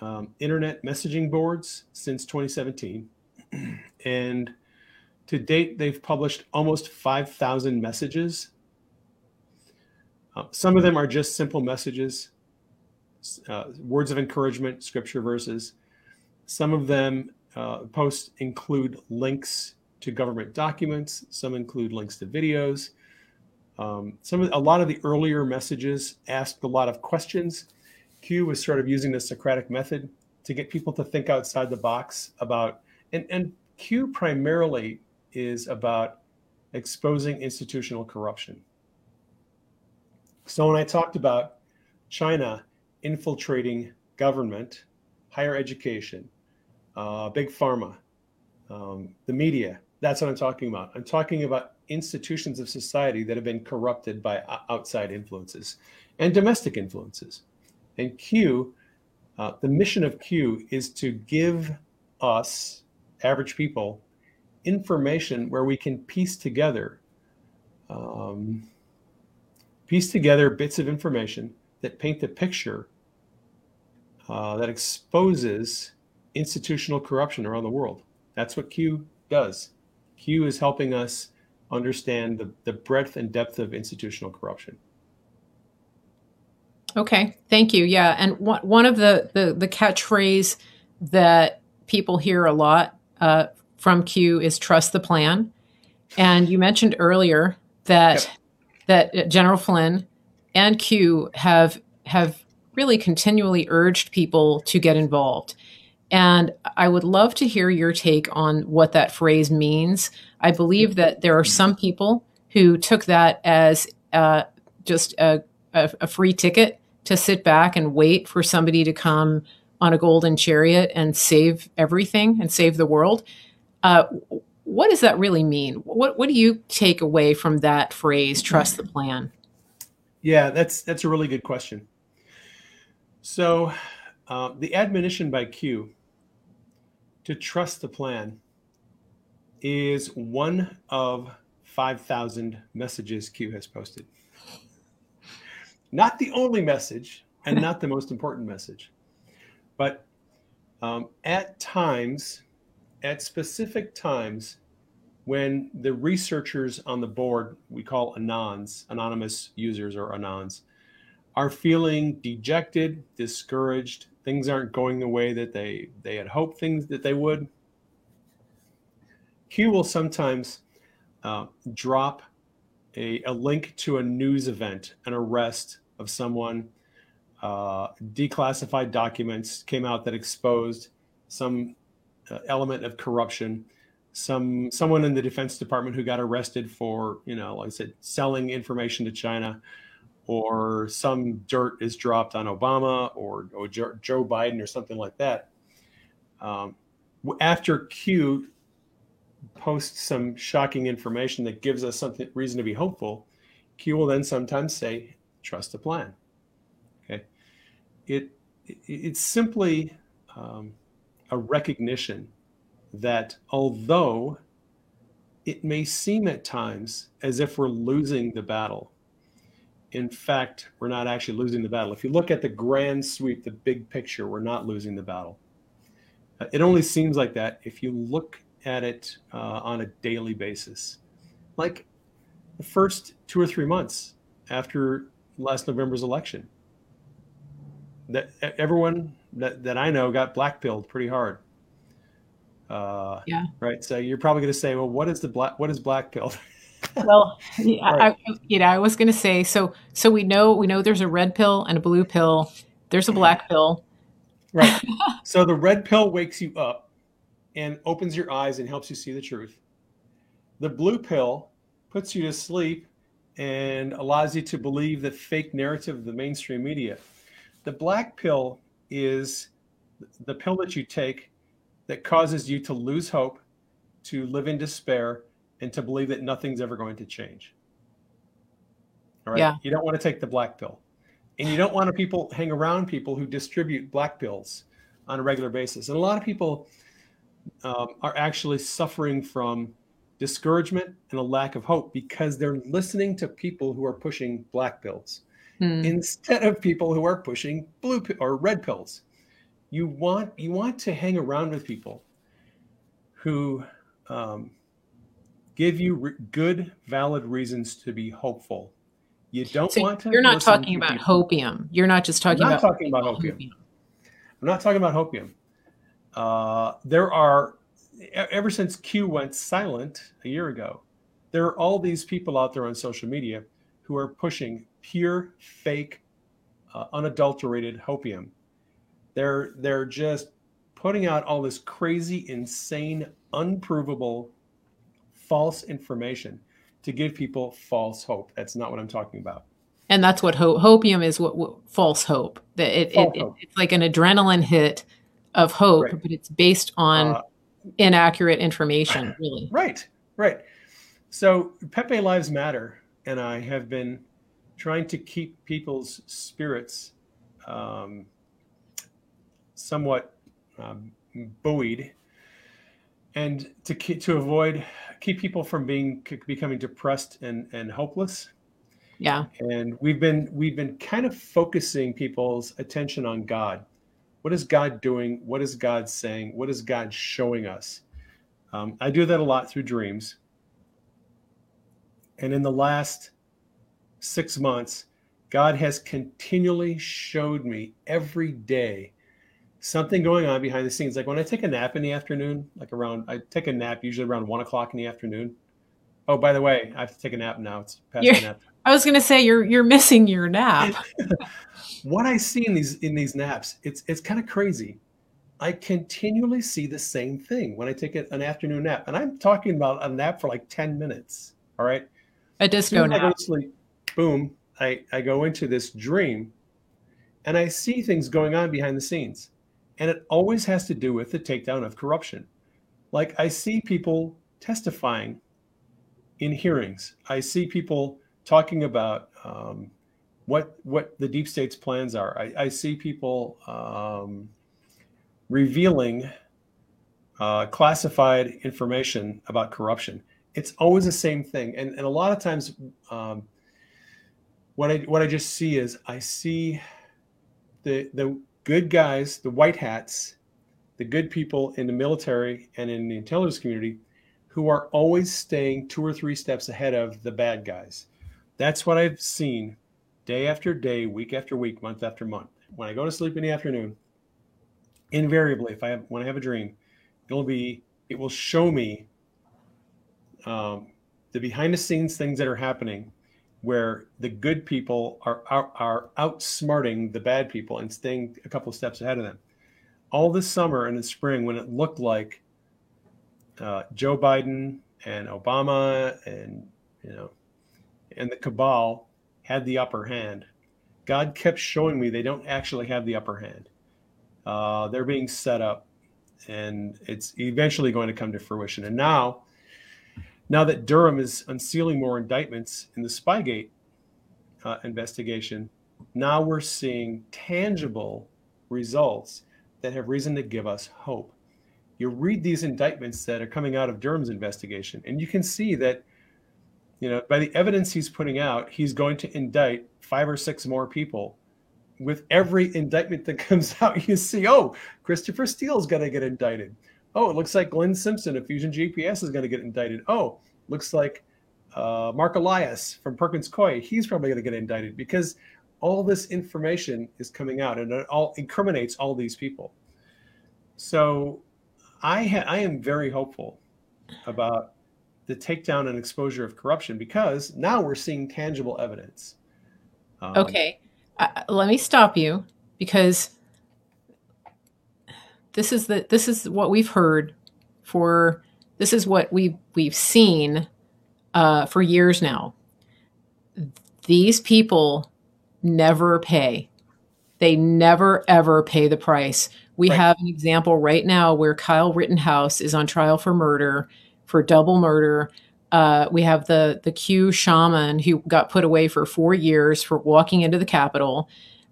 um, internet messaging boards since 2017. *clears throat* and to date, they've published almost 5,000 messages. Uh, some of them are just simple messages, uh, words of encouragement, scripture verses. Some of them uh, posts include links to government documents. Some include links to videos. Um, some of, a lot of the earlier messages asked a lot of questions Q was sort of using the Socratic method to get people to think outside the box about, and, and Q primarily is about exposing institutional corruption. So when I talked about China infiltrating government, higher education, uh, big pharma, um, the media, that's what I'm talking about. I'm talking about institutions of society that have been corrupted by outside influences and domestic influences. And Q, uh, the mission of Q is to give us, average people, information where we can piece together, um, piece together bits of information that paint the picture uh, that exposes institutional corruption around the world. That's what Q does. Q is helping us understand the, the breadth and depth of institutional corruption. Okay, thank you. Yeah, and one one of the the, the catchphrase that people hear a lot uh, from Q is "trust the plan," and you mentioned earlier that yep. that General Flynn and Q have have really continually urged people to get involved. And I would love to hear your take on what that phrase means. I believe that there are some people who took that as uh, just a, a, a free ticket to sit back and wait for somebody to come on a golden chariot and save everything and save the world. Uh, what does that really mean? What What do you take away from that phrase? Trust the plan. Yeah, that's that's a really good question. So, uh, the admonition by Q to trust the plan is one of five thousand messages Q has posted. Not the only message and not the most important message, but um, at times, at specific times, when the researchers on the board, we call anons, anonymous users or anons, are feeling dejected, discouraged, things aren't going the way that they, they had hoped things that they would, Q will sometimes uh, drop a, a, link to a news event, an arrest of someone, uh, declassified documents came out that exposed some uh, element of corruption. Some someone in the defense department who got arrested for you know like i said selling information to china or some dirt is dropped on obama or, or joe biden or something like that. Um, after q posts some shocking information that gives us something reason to be hopeful q will then sometimes say trust the plan. Okay? It, it it's simply um, a recognition that although it may seem at times as if we're losing the battle, in fact, we're not actually losing the battle. If you look at the grand sweep, the big picture, we're not losing the battle. Uh, it only seems like that if you look at it uh, on a daily basis. Like the first two or three months after last November's election, that everyone that, that I know got blackpilled pretty hard. Uh, yeah. Right. So you're probably going to say, well, what is the black? What is black pill? *laughs* well, yeah, right. I, you know, I was going to say, so so we know we know there's a red pill and a blue pill. There's a mm-hmm. black pill. Right. *laughs* so the red pill wakes you up and opens your eyes and helps you see the truth. The blue pill puts you to sleep and allows you to believe the fake narrative of the mainstream media. The black pill is the pill that you take that causes you to lose hope, to live in despair, and to believe that nothing's ever going to change. All right. Yeah. You don't want to take the black pill. And you don't want to people hang around people who distribute black pills on a regular basis. And a lot of people um, are actually suffering from discouragement and a lack of hope because they're listening to people who are pushing black pills hmm. instead of people who are pushing blue or red pills you want you want to hang around with people who um, give you re- good, valid reasons to be hopeful. You don't so want to. You're not talking about people. hopium. You're not just talking I'm not about talking about hopium. hopium. I'm not talking about hopium. Uh, there are ever since Q went silent a year ago, there are all these people out there on social media who are pushing pure, fake, uh, unadulterated hopium they're they're just putting out all this crazy, insane, unprovable, false information to give people false hope. That's not what I'm talking about. And that's what ho- hopium is. What, what false hope? That it, it, hope. it's like an adrenaline hit of hope, right. but it's based on uh, inaccurate information. *coughs* Really, right, right. So Pepe Lives Matter, and I have been trying to keep people's spirits um, somewhat um, buoyed, and to to avoid keep people from being becoming depressed and and hopeless. Yeah. And we've been we've been kind of focusing people's attention on God. What is God doing? What is God saying? What is God showing us? Um, I do that a lot through dreams. And in the last six months, God has continually showed me every day something going on behind the scenes. Like when I take a nap in the afternoon, like around, I take a nap usually around one o'clock in the afternoon. Oh, by the way, I have to take a nap now. It's past you're, nap. I was going to say you're you're missing your nap. *laughs* what I see in these in these naps, it's it's kind of crazy. I continually see the same thing when I take an afternoon nap, and I'm talking about a nap for like ten minutes. All right, a disco nap. I go to sleep, boom. I I go into this dream, and I see things going on behind the scenes and it always has to do with the takedown of corruption. Like I see people testifying in hearings. I see people talking about um, what what the deep state's plans are. I, I see people um, revealing uh, classified information about corruption. It's always the same thing, and and a lot of times, um, what I what I just see is I see the the good guys, the white hats, the good people in the military and in the intelligence community who are always staying two or three steps ahead of the bad guys. That's what I've seen day after day, week after week, month after month. When I go to sleep in the afternoon, invariably, if I have when I have a dream, it'll be it will show me um, the behind the scenes things that are happening where the good people are, are, are outsmarting the bad people and staying a couple of steps ahead of them. All this summer and the spring, when it looked like uh, Joe Biden and Obama and you know and the cabal had the upper hand, God kept showing me they don't actually have the upper hand. Uh, they're being set up, and it's eventually going to come to fruition. And now now that Durham is unsealing more indictments in the Spygate uh, investigation, now we're seeing tangible results that have reason to give us hope. You read these indictments that are coming out of Durham's investigation, and you can see that, you know, by the evidence he's putting out, he's going to indict five or six more people. With every indictment that *laughs* comes out, you see, oh, Christopher Steele's going to get indicted. Oh, it looks like Glenn Simpson of Fusion GPS is going to get indicted. Oh, looks like uh, Mark Elias from Perkins Coie, he's probably going to get indicted because all this information is coming out and it all incriminates all these people. So I, ha- I am very hopeful about the takedown and exposure of corruption because now we're seeing tangible evidence. Um, okay. Uh, let me stop you because this is the this is what we've heard for this is what we've we've seen uh, for years now. These people never pay. They never ever pay the price. We right. have an example right now where Kyle Rittenhouse is on trial for murder, for double murder. Uh, we have the the Q shaman who got put away for four years for walking into the Capitol.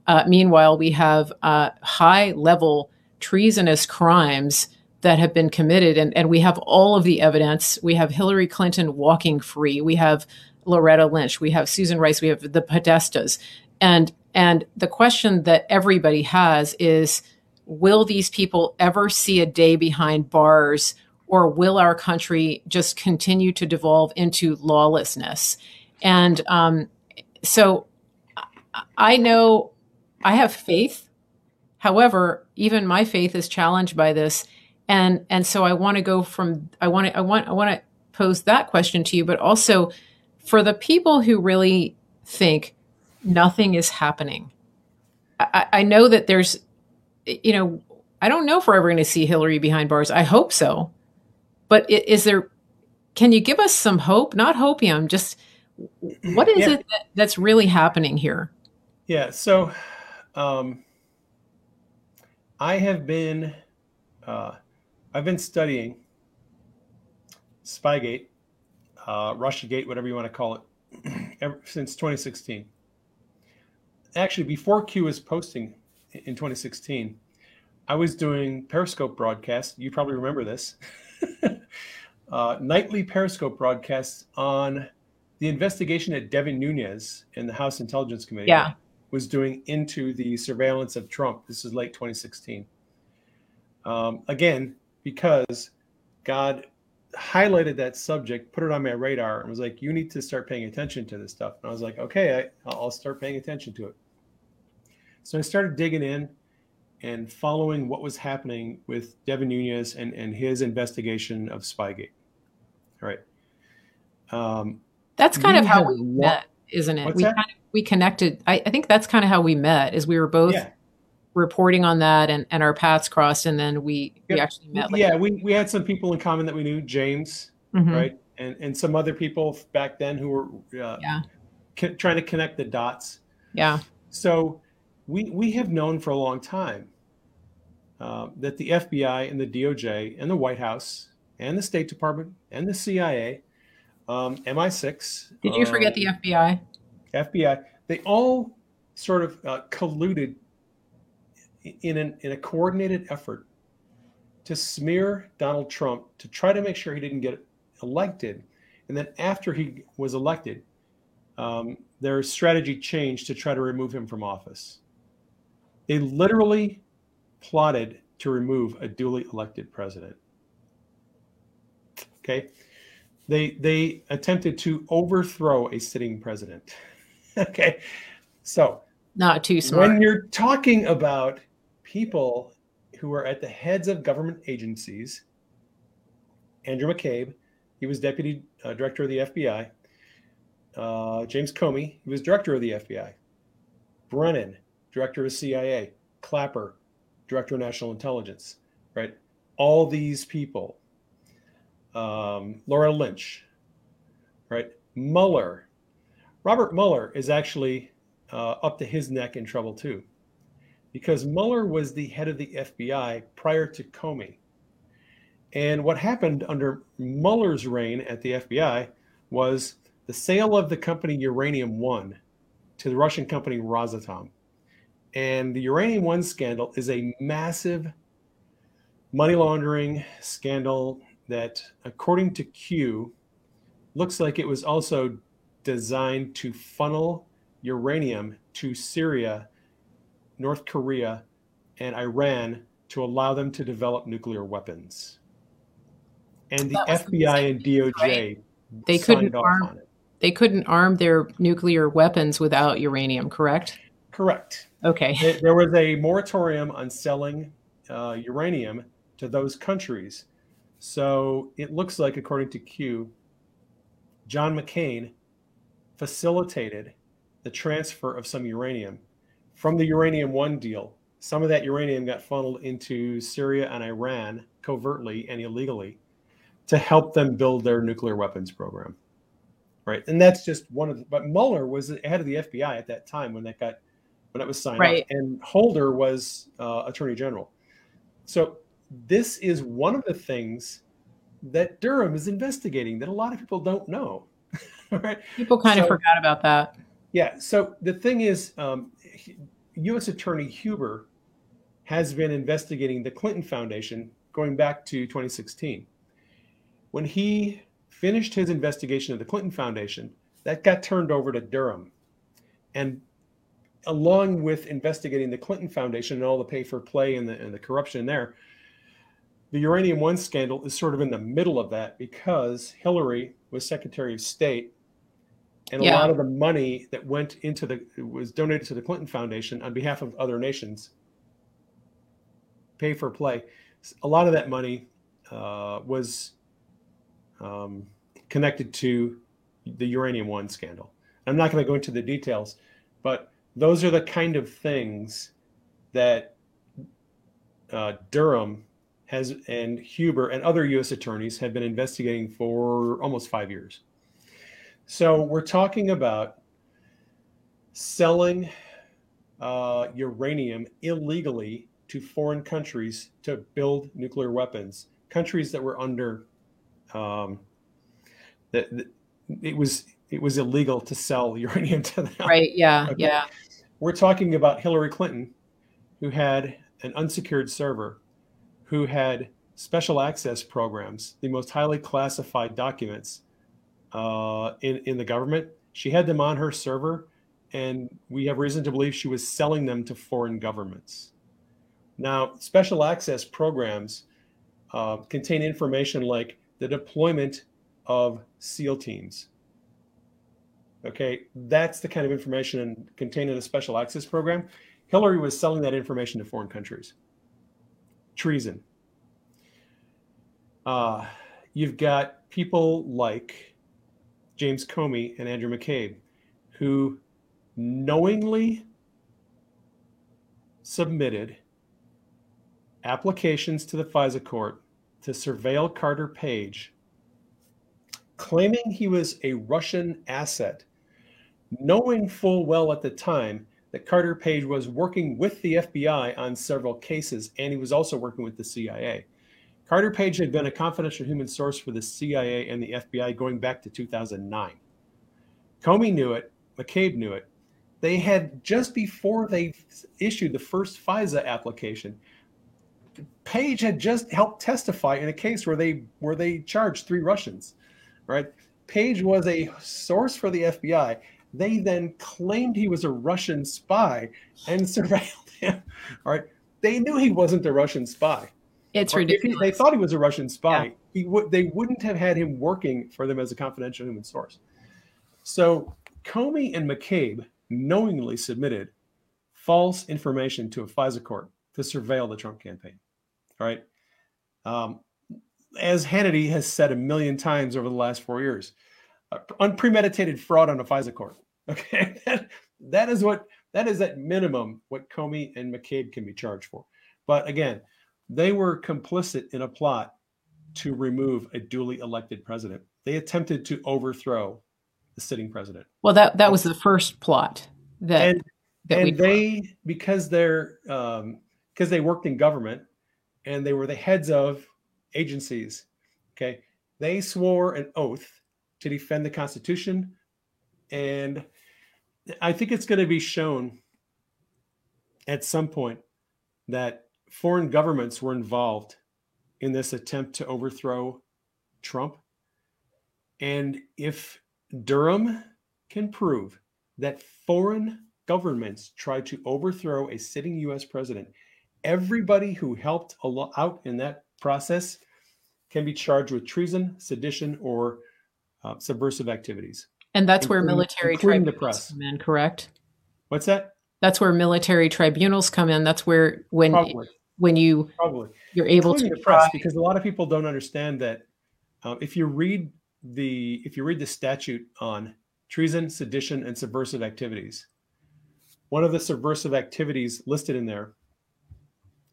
Uh, meanwhile, we have uh, high level treasonous crimes that have been committed, and, and we have all of the evidence. We have Hillary Clinton walking free. We have Loretta Lynch. We have Susan Rice. We have the Podestas, and and the question that everybody has is, will these people ever see a day behind bars, or will our country just continue to devolve into lawlessness? And um, so, I know I have faith. However, even my faith is challenged by this and and so I want to go from I want to I want I want to pose that question to you, but also for the people who really think nothing is happening. I, I know that there's, you know, I don't know if we're ever going to see Hillary behind bars. I hope so, but is there? Can you give us some hope? Not hopium, just what is yeah. it that, that's really happening here? Yeah. So, um, I have been uh, I've been studying Spygate, uh, Russiagate, whatever you want to call it, *clears throat* ever, since 2016. Actually, before Q was posting in 2016, I was doing Periscope broadcasts. You probably remember this. *laughs* uh, nightly Periscope broadcasts on the investigation at Devin Nunes in the House Intelligence Committee yeah. Was doing into the surveillance of Trump. This is late 2016. Um, again, because God highlighted that subject, put it on my radar, and was like, "You need to start paying attention to this stuff." And I was like, "Okay, I, I'll start paying attention to it." So I started digging in and following what was happening with Devin Nunes and, and his investigation of Spygate. All right. Um, that's kind of how we met, isn't it? we kind of, we connected. I, I, think that's kind of how we met. Is we were both yeah reporting on that and, and our paths crossed and then we, we actually met later. yeah we, we had some people in common that we knew james mm-hmm. right and and some other people back then who were uh, yeah. co- trying to connect the dots yeah so we we have known for a long time uh, that the fbi and the doj and the white house and the state department and the cia um, mi6 did you forget the fbi fbi they all sort of uh, colluded in, an, in a coordinated effort to smear Donald Trump to try to make sure he didn't get elected. And then after he was elected, um, their strategy changed to try to remove him from office. They literally plotted to remove a duly elected president. Okay. they they attempted to overthrow a sitting president. *laughs* okay, so not too smart. When you're talking about people who are at the heads of government agencies, Andrew McCabe, he was deputy uh, director of the FBI. Uh, James Comey, he was director of the FBI. Brennan, director of CIA. Clapper, director of national intelligence. Right, all these people. Um, Loretta Lynch, right? Mueller. Robert Mueller is actually uh, up to his neck in trouble too, because Mueller was the head of the FBI prior to Comey. And what happened under Mueller's reign at the FBI was the sale of the company Uranium One to the Russian company Rosatom. And the Uranium One scandal is a massive money laundering scandal that, according to Q, looks like it was also designed to funnel uranium to Syria, North Korea, and Iran to allow them to develop nuclear weapons. And the FBI and DOJ right? they couldn't arm, They couldn't arm their nuclear weapons without uranium, correct? Correct. Okay. There was a moratorium on selling uh, uranium to those countries. So it looks like, according to Q, John McCain facilitated the transfer of some uranium from the uranium one deal. Some of that uranium got funneled into Syria and Iran covertly and illegally to help them build their nuclear weapons program. Right. And that's just one of the, but Mueller was head of the FBI at that time when that got, when that was signed right. up. And Holder was uh, attorney general. So this is one of the things that Durham is investigating that a lot of people don't know. *laughs* right. People kind so, of forgot about that. Yeah. So the thing is, um, U.S. Attorney Huber has been investigating the Clinton Foundation going back to 2016. When he finished his investigation of the Clinton Foundation, that got turned over to Durham. And along with investigating the Clinton Foundation and all the pay for play and the, and the corruption there, the Uranium One scandal is sort of in the middle of that because Hillary was Secretary of State and yeah. a lot of the money that went into the was donated to the Clinton Foundation on behalf of other nations. Pay for play. A lot of that money uh, was um, connected to the uranium one scandal. I'm not going to go into the details, but those are the kind of things that uh, Durham has and Huber and other U.S. attorneys have been investigating for almost five years. So we're talking about selling uh, uranium illegally to foreign countries to build nuclear weapons. Countries that were under um, that, it was it was illegal to sell *laughs* uranium to them. Right. Yeah. Okay? Yeah. We're talking about Hillary Clinton, who had an unsecured server, who had special access programs, the most highly classified documents uh, in in the government. She had them on her server, and we have reason to believe she was selling them to foreign governments. Now, special access programs uh, contain information like the deployment of SEAL teams. Okay, that's the kind of information contained in a special access program. Hillary was selling that information to foreign countries. Treason. Uh, you've got people like James Comey and Andrew McCabe, who knowingly submitted applications to the FISA court to surveil Carter Page, claiming he was a Russian asset, knowing full well at the time that Carter Page was working with the FBI on several cases, and he was also working with the CIA. Carter Page had been a confidential human source for the CIA and the FBI going back to 2009. Comey knew it, McCabe knew it. They had just before they issued the first FISA application, Page had just helped testify in a case where they where they charged three Russians, right? Page was a source for the FBI. They then claimed he was a Russian spy and *laughs* surveilled him. All right. They knew he wasn't a Russian spy. It's ridiculous. They thought he was a Russian spy. Yeah. he would they wouldn't have had him working for them as a confidential human source. So Comey and McCabe knowingly submitted false information to a FISA court to surveil the Trump campaign. All right. Um, as Hannity has said a million times over the last four years, unpremeditated fraud on a FISA court. *laughs* Okay, that, that is what that is at minimum what Comey and McCabe can be charged for. But again, they were complicit in a plot to remove a duly elected president. They attempted to overthrow the sitting president. Well, that that was the first plot that and, that and they because they're um, because they worked in government and they were the heads of agencies. Okay, they swore an oath to defend the Constitution, and I think it's going to be shown at some point that foreign governments were involved in this attempt to overthrow Trump. And if Durham can prove that foreign governments tried to overthrow a sitting US president, everybody who helped out in that process can be charged with treason, sedition, or uh, subversive activities. And that's where military tribunals press. come in, correct? What's that? That's where military tribunals come in. That's where when Probably, when you probably. you're able including to the press because a lot of people don't understand that um, if you read the if you read the statute on treason sedition and subversive activities one of the subversive activities listed in there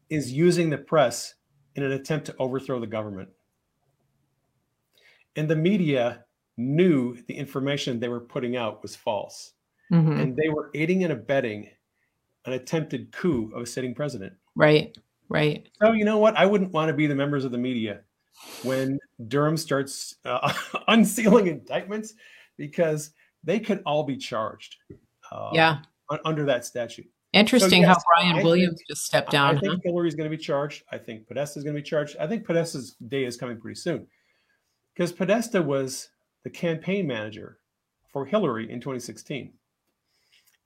is using the press in an attempt to overthrow the government and the media knew the information they were putting out was false Mhm. and they were aiding and abetting an attempted coup of a sitting president right, right. so you know what? I wouldn't want to be the members of the media when Durham starts uh, *laughs* unsealing indictments because they could all be charged. Uh, yeah. under that statute. Interesting yes, how Brian I Williams think- just stepped down. I think huh? Hillary's going to be charged. I think Podesta is going to be charged. I think Podesta's day is coming pretty soon because Podesta was the campaign manager for Hillary in 2016.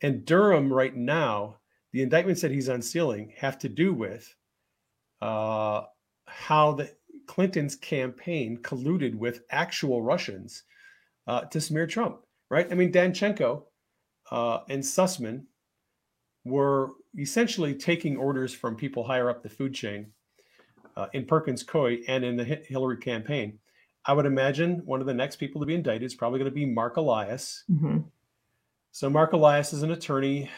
And Durham, right now, the indictments that he's unsealing have to do with uh, how the Clinton's campaign colluded with actual Russians uh, to smear Trump, right? I mean, Danchenko uh, and Sussmann were essentially taking orders from people higher up the food chain uh, in Perkins Coie and in the Hillary campaign. I would imagine one of the next people to be indicted is probably going to be Mark Elias. Mhm. So Mark Elias is an attorney.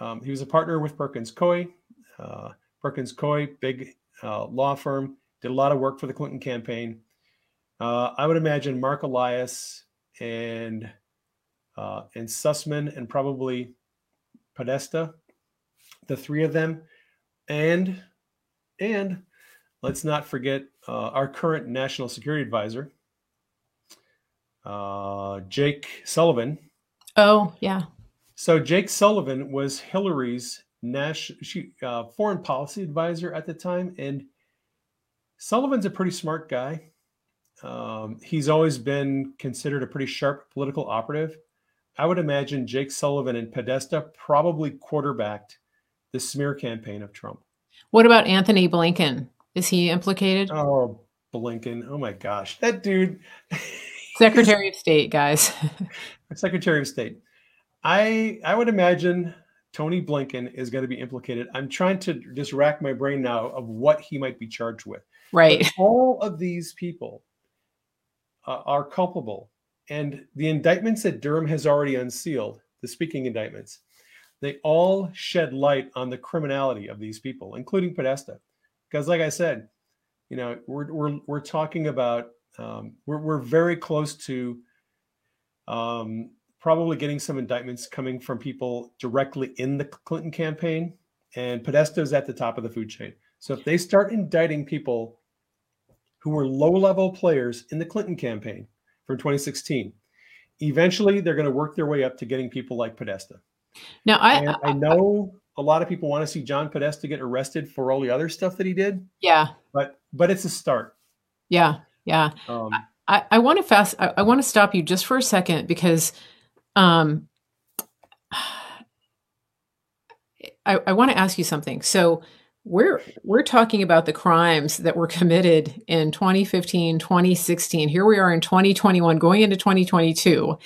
Um, he was a partner with Perkins Coie. Uh, Perkins Coie, big uh, law firm, did a lot of work for the Clinton campaign. Uh, I would imagine Mark Elias and uh, and Sussmann and probably Podesta, the three of them, and and let's not forget uh, our current national security advisor, uh, Jake Sullivan. Oh, yeah. So Jake Sullivan was Hillary's national she, uh, foreign policy advisor at the time, and Sullivan's a pretty smart guy. Um, he's always been considered a pretty sharp political operative. I would imagine Jake Sullivan and Podesta probably quarterbacked the smear campaign of Trump. What about Antony Blinken? Is he implicated? Oh, Blinken! Oh my gosh, that dude. *laughs* Secretary of State, guys. *laughs* Secretary of State. I I would imagine Tony Blinken is going to be implicated. I'm trying to just rack my brain now of what he might be charged with. right. But all of these people uh, are culpable, and the indictments that Durham has already unsealed, the speaking indictments, they all shed light on the criminality of these people, including Podesta. Because, like I said, you know, we're we're we're talking about um, we're we're very close to um, probably getting some indictments coming from people directly in the Clinton campaign, and Podesta is at the top of the food chain. So if they start indicting people who were low-level players in the Clinton campaign from 2016, eventually they're going to work their way up to getting people like Podesta. Now, I, And I know a lot of people want to see John Podesta get arrested for all the other stuff that he did, yeah, but but it's a start. yeah, yeah. Um, I, I want to fast. I, I want to stop you just for a second because, um, I, I want to ask you something. So, we're we're talking about the crimes that were committed in 2015 2016 here we are in 2021 going into 2022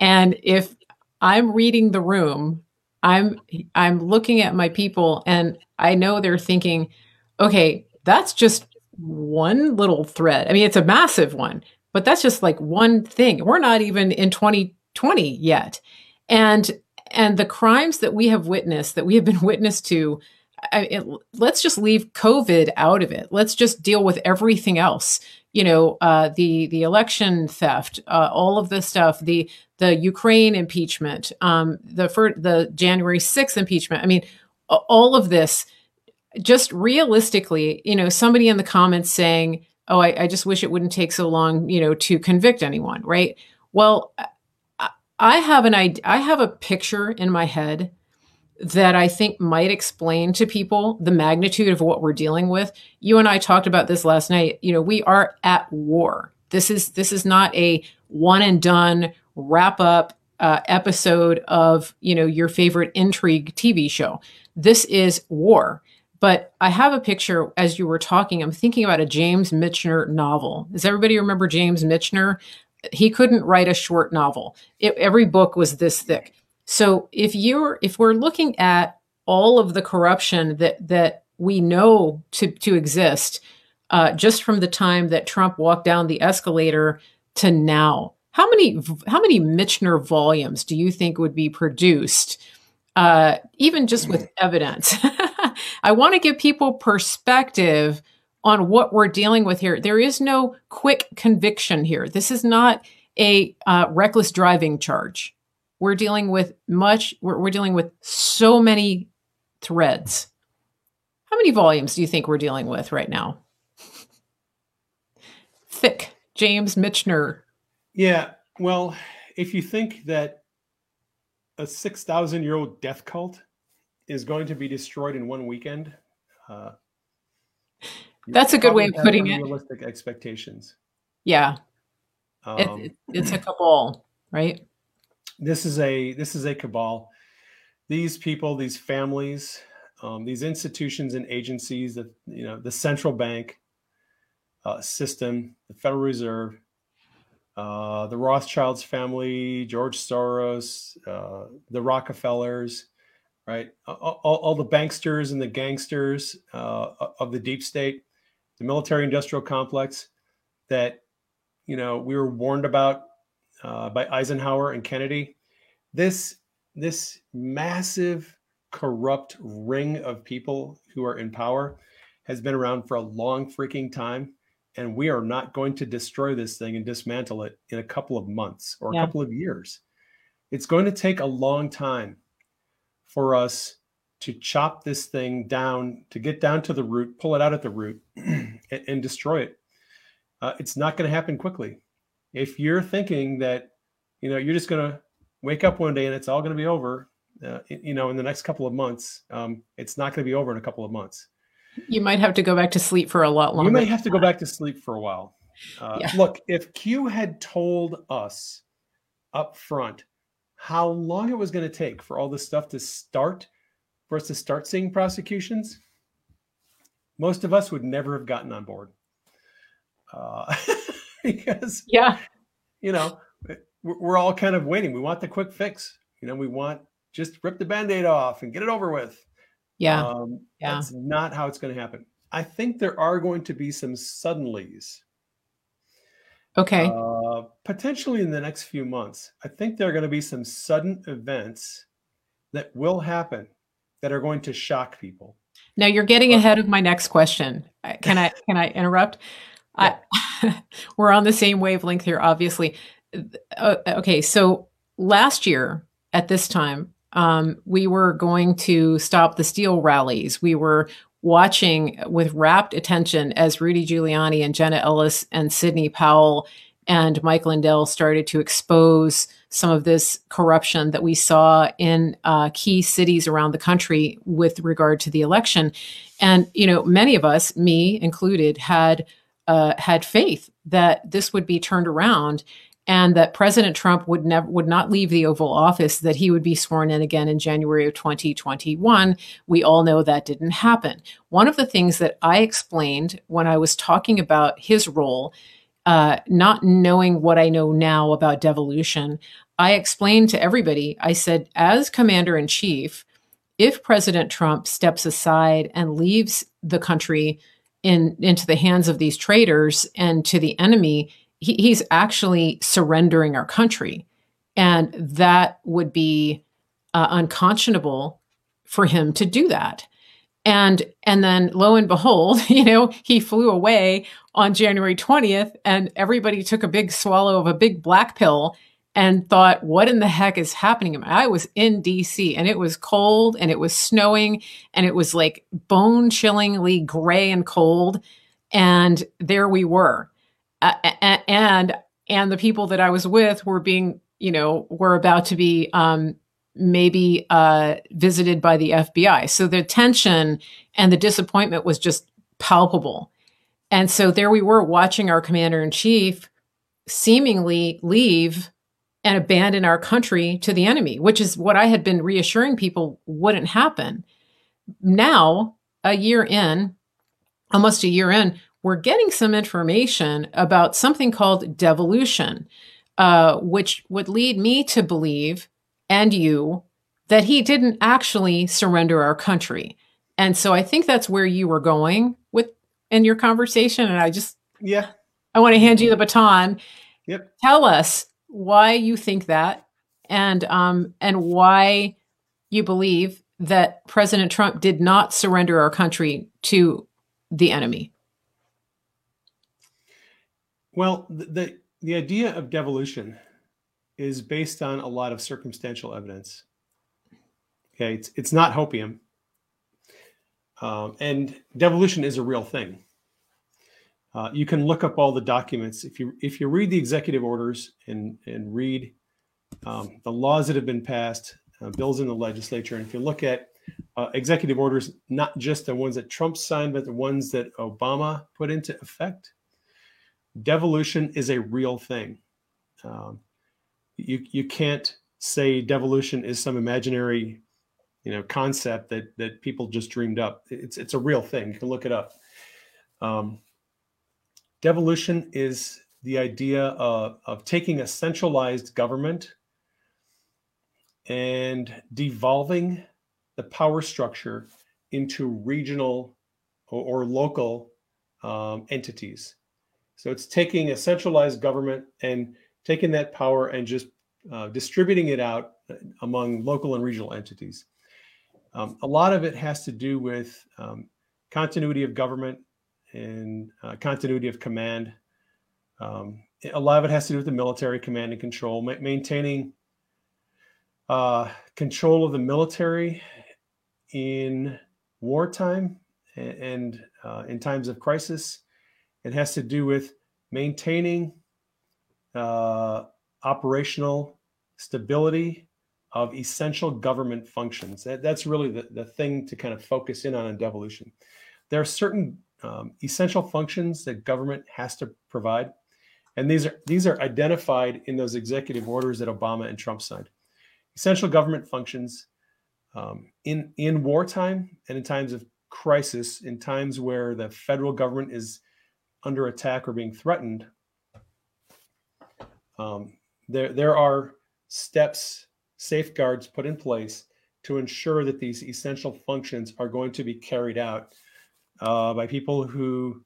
and if i'm reading the room i'm i'm looking at my people and i know they're thinking okay that's just one little thread i mean it's a massive one but that's just like one thing we're not even in 2020 yet and and the crimes that we have witnessed that we have been witness to I, it, let's just leave COVID out of it. Let's just deal with everything else. You know, uh, the the election theft, uh, all of this stuff, the the Ukraine impeachment, um, the the January sixth impeachment. I mean, all of this. Just realistically, you know, somebody in the comments saying, "Oh, I, I just wish it wouldn't take so long," you know, to convict anyone. Right? Well, I have an. I have a picture in my head that I think might explain to people the magnitude of what we're dealing with. You and I talked about this last night. You know, we are at war. This is this is not a one and done wrap up uh, episode of you know your favorite intrigue TV show. This is war. But I have a picture as you were talking. I'm thinking about a James Michener novel. Does everybody remember James Michener? He couldn't write a short novel. It, every book was this thick. So if you're if we're looking at all of the corruption that that we know to to exist, uh, just from the time that Trump walked down the escalator to now, how many how many Michener volumes do you think would be produced, uh, even just with evidence? *laughs* I want to give people perspective on what we're dealing with here. There is no quick conviction here. This is not a uh, reckless driving charge we're dealing with much we're, we're dealing with so many threads. How many volumes do you think we're dealing with right now? Thick. James michener. Yeah well if you think that a 6000 year old death cult is going to be destroyed in one weekend uh, that's a good way of putting it. realistic expectations. Yeah. Um, it, it's a cabal right this is a this is a cabal. These people, these families, um, these institutions and agencies, that you know, the central bank uh, system, the Federal Reserve, uh, the Rothschilds family, George Soros, uh, the Rockefellers, right? All, all, the banksters and the gangsters uh, of the deep state, the military-industrial complex that you know we were warned about uh, by Eisenhower and Kennedy. This this massive corrupt ring of people who are in power has been around for a long freaking time and we are not going to destroy this thing and dismantle it in a couple of months or a yeah. couple of years it's going to take a long time for us to chop this thing down to get down to the root pull it out at the root *clears throat* and, and destroy it uh, it's not going to happen quickly if you're thinking that you know you're just going to wake up one day and it's all going to be over uh, you know in the next couple of months um, it's not going to be over in a couple of months. You might have to go back to sleep for a lot longer you may have to go back to sleep for a while. Uh, yeah. look if q had told us up front how long it was going to take for all this stuff to start for us to start seeing prosecutions most of us would never have gotten on board. Uh, *laughs* *laughs* because yeah, you know, we're all kind of waiting. We want the quick fix. You know, we want just rip the band-aid off and get it over with. Yeah. Um, yeah. That's not how it's going to happen. I think there are going to be some suddenlies. Okay. Uh, potentially in the next few months. I think there are going to be some sudden events that will happen that are going to shock people. Now you're getting ahead of my next question. Can I can I interrupt? Yeah. I, *laughs* we're on the same wavelength here, obviously. Uh, okay, so last year at this time, um, we were going to stop the steal rallies. We were watching with rapt attention as Rudy Giuliani and Jenna Ellis and Sidney Powell and Mike Lindell started to expose some of this corruption that we saw in uh, key cities around the country with regard to the election. And, you know, many of us, me included, had uh, had faith that this would be turned around. and that President Trump would never would not leave the Oval Office, that he would be sworn in again in January of 2021. We all know that didn't happen. One of the things that I explained when I was talking about his role, uh, not knowing what I know now about devolution, I explained to everybody. I said, as Commander in Chief, if President Trump steps aside and leaves the country in into the hands of these traitors and to the enemy, he, he's actually surrendering our country. And that would be uh, unconscionable for him to do that. And and then lo and behold, *laughs* you know, he flew away on January 20th and everybody took a big swallow of a big black pill and thought, what in the heck is happening? I was in DC and it was cold and it was snowing and it was like bone chillingly gray and cold. And there we were uh, and and the people that I was with were being, you know, were about to be um, maybe uh, visited by the FBI. So the tension and the disappointment was just palpable. And so there we were watching our commander in chief seemingly leave and abandon our country to the enemy, which is what I had been reassuring people wouldn't happen. Now, a year in, almost a year in, we're getting some information about something called devolution, uh, which would lead me to believe, and you, that he didn't actually surrender our country. And so I think that's where you were going with in your conversation. And I just, yeah, I want to hand you the baton. Yep. Tell us why you think that, and um, and why you believe that President Trump did not surrender our country to the enemy. Well, the, the idea of devolution is based on a lot of circumstantial evidence. Okay, it's it's not hopium, um, and devolution is a real thing. Uh, you can look up all the documents if you if you read the executive orders and and read um, the laws that have been passed, uh, bills in the legislature, and if you look at uh, executive orders, not just the ones that Trump signed, but the ones that Obama put into effect, devolution is a real thing. Um, you you can't say devolution is some imaginary, you know, concept that that people just dreamed up. It's it's a real thing. You can look it up. Um, devolution is the idea of, of taking a centralized government and devolving the power structure into regional or, or local um, entities. So it's taking a centralized government and taking that power and just uh, distributing it out uh, among local and regional entities. Um, a lot of it has to do with um, continuity of government and uh, continuity of command. Um, a lot of it has to do with the military command and control, ma- maintaining uh, control of the military in wartime and, and uh, in times of crisis it has to do with maintaining uh, operational stability of essential government functions. That, that's really the, the thing to kind of focus in on in devolution. There are certain um, essential functions that government has to provide, and these are these are identified in those executive orders that Obama and Trump signed. Essential government functions um, in in wartime and in times of crisis, in times where the federal government is under attack or being threatened, um, there there are steps, safeguards put in place to ensure that these essential functions are going to be carried out uh, by people who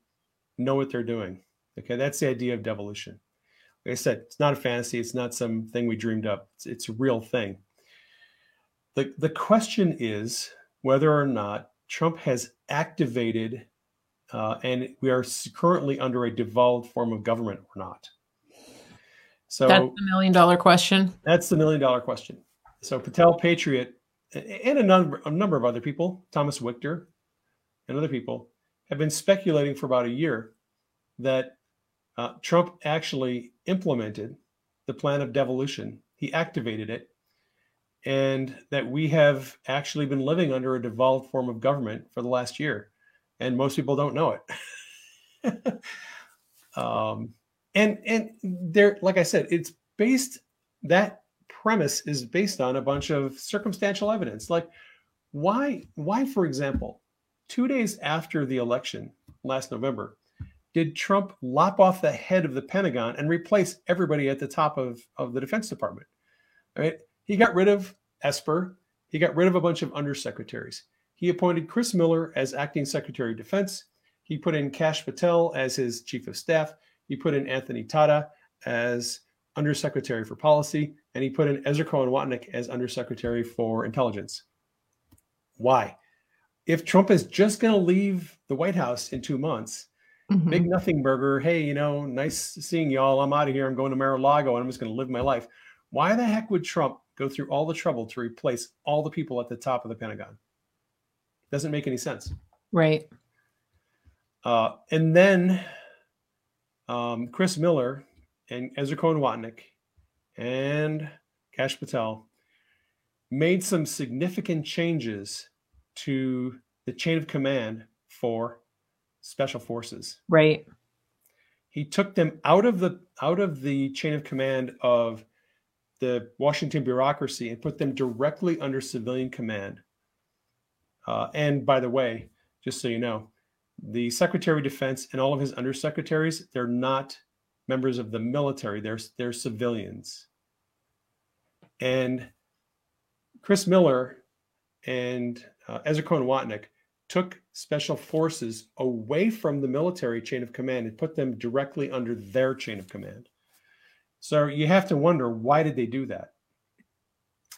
know what they're doing. Okay, that's the idea of devolution. Like I said, it's not a fantasy. It's not something we dreamed up. It's, it's a real thing. The, the question is whether or not Trump has activated uh, and we are currently under a devolved form of government or not. So that's the million dollar question. That's the million dollar question. So Patel Patriot and a number, a number of other people, Thomas Wictor and other people, have been speculating for about a year that uh, Trump actually implemented the plan of devolution. He activated it, and that we have actually been living under a devolved form of government for the last year and most people don't know it. *laughs* um, and and there, like I said, it's based that premise is based on a bunch of circumstantial evidence. Like why why for example, two days after the election last November, did Trump lop off the head of the Pentagon and replace everybody at the top of, of the Defense Department? Right? He got rid of Esper. He got rid of a bunch of undersecretaries. He appointed Chris Miller as acting Secretary of Defense. He put in Kash Patel as his chief of staff. He put in Anthony Tata as undersecretary for policy, and he put in Ezra Cohen Watnick as undersecretary for intelligence. Why? If Trump is just going to leave the White House in two months, mm-hmm. big nothing burger, hey, you know, nice seeing y'all. I'm out of here. I'm going to Mar-a-Lago and I'm just going to live my life. Why the heck would Trump go through all the trouble to replace all the people at the top of the Pentagon? Doesn't make any sense. Right. Uh, and then um, Chris Miller and Ezra Cohen Watnick and Kash Patel made some significant changes to the chain of command for special forces. Right. He took them out of the out of the chain of command of the Washington bureaucracy and put them directly under civilian command. Uh, and by the way, just so you know, the Secretary of Defense and all of his undersecretaries, they're not members of the military, they're, they're civilians. And Chris Miller and uh, Ezra Cohen Watnick took special forces away from the military chain of command and put them directly under their chain of command. So you have to wonder why did they do that?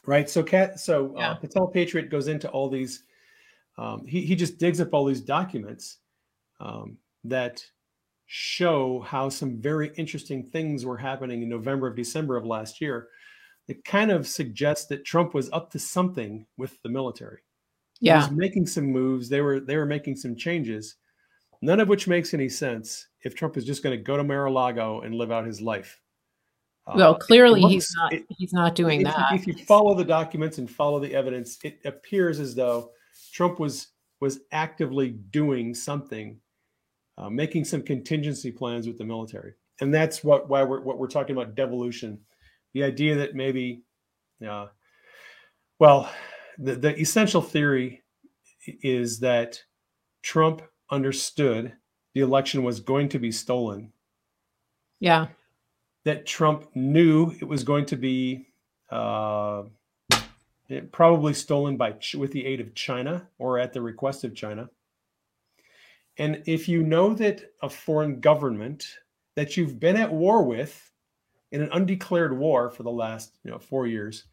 Right. So Cat so uh, yeah. uh, Patel Patriot goes into all these um, he, he just digs up all these documents um, that show how some very interesting things were happening in November of December of last year. It kind of suggests that Trump was up to something with the military. Yeah, he was making some moves. They were they were making some changes, none of which makes any sense if Trump is just going to go to Mar-a-Lago and live out his life. Uh, well, clearly looks, he's not. It, he's not doing if, that. If you follow the documents and follow the evidence, it appears as though Trump was was actively doing something uh, making some contingency plans with the military, and that's what why we're what we're talking about devolution, the idea that maybe, uh, well, the, the essential theory is that Trump understood the election was going to be stolen. Yeah. That Trump knew it was going to be uh, probably stolen by with the aid of China or at the request of China. And if you know that a foreign government that you've been at war with in an undeclared war for the last you know four years,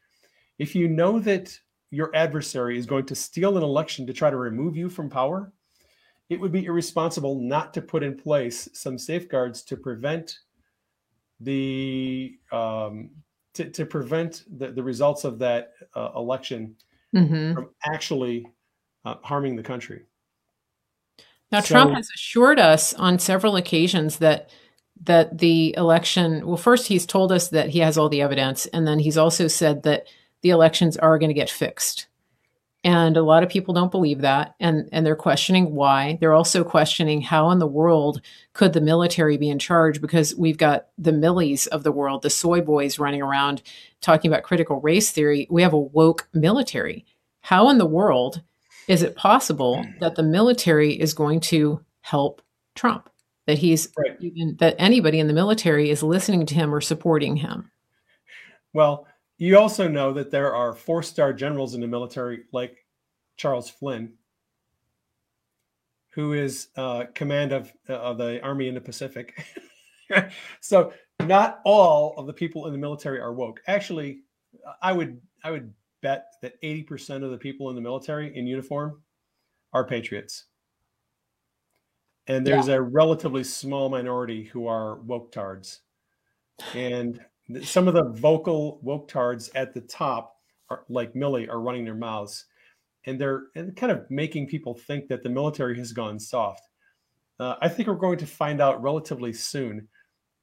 if you know that your adversary is going to steal an election to try to remove you from power, it would be irresponsible not to put in place some safeguards to prevent the um, to, to prevent the, the results of that uh, election mm-hmm. from actually uh, harming the country. Now, so, Trump has assured us on several occasions that that the election. Well, first he's told us that he has all the evidence, and then he's also said that the elections are going to get fixed. And a lot of people don't believe that, and and they're questioning why. They're also questioning how in the world could the military be in charge because we've got the Milleys of the world, the soy boys running around talking about critical race theory. We have a woke military. How in the world is it possible that the military is going to help Trump? That he's right. even that anybody in the military is listening to him or supporting him? Well, you also know that there are four-star generals in the military, like Charles Flynn, who is uh, command of uh, of the army in the Pacific. *laughs* so not all of the people in the military are woke. Actually, I would I would bet that 80% of the people in the military in uniform are patriots. And there's yeah. a relatively small minority who are woke tards. And some of the vocal woke tards at the top, are, like Milley are running their mouths. And they're and kind of making people think that the military has gone soft. Uh, I think we're going to find out relatively soon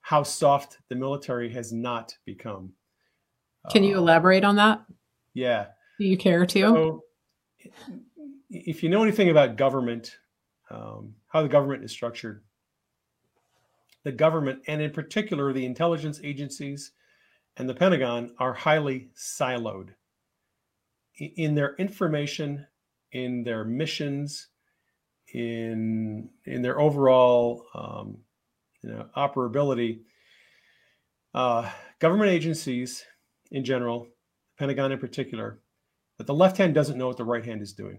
how soft the military has not become. Can you uh, elaborate on that? Yeah. Do you care to? So, if you know anything about government, um, how the government is structured, the government, and in particular the intelligence agencies and the Pentagon, are highly siloed in their information, in their missions, in in their overall um, you know, operability. Uh, government agencies in general, Pentagon in particular, that the left hand doesn't know what the right hand is doing.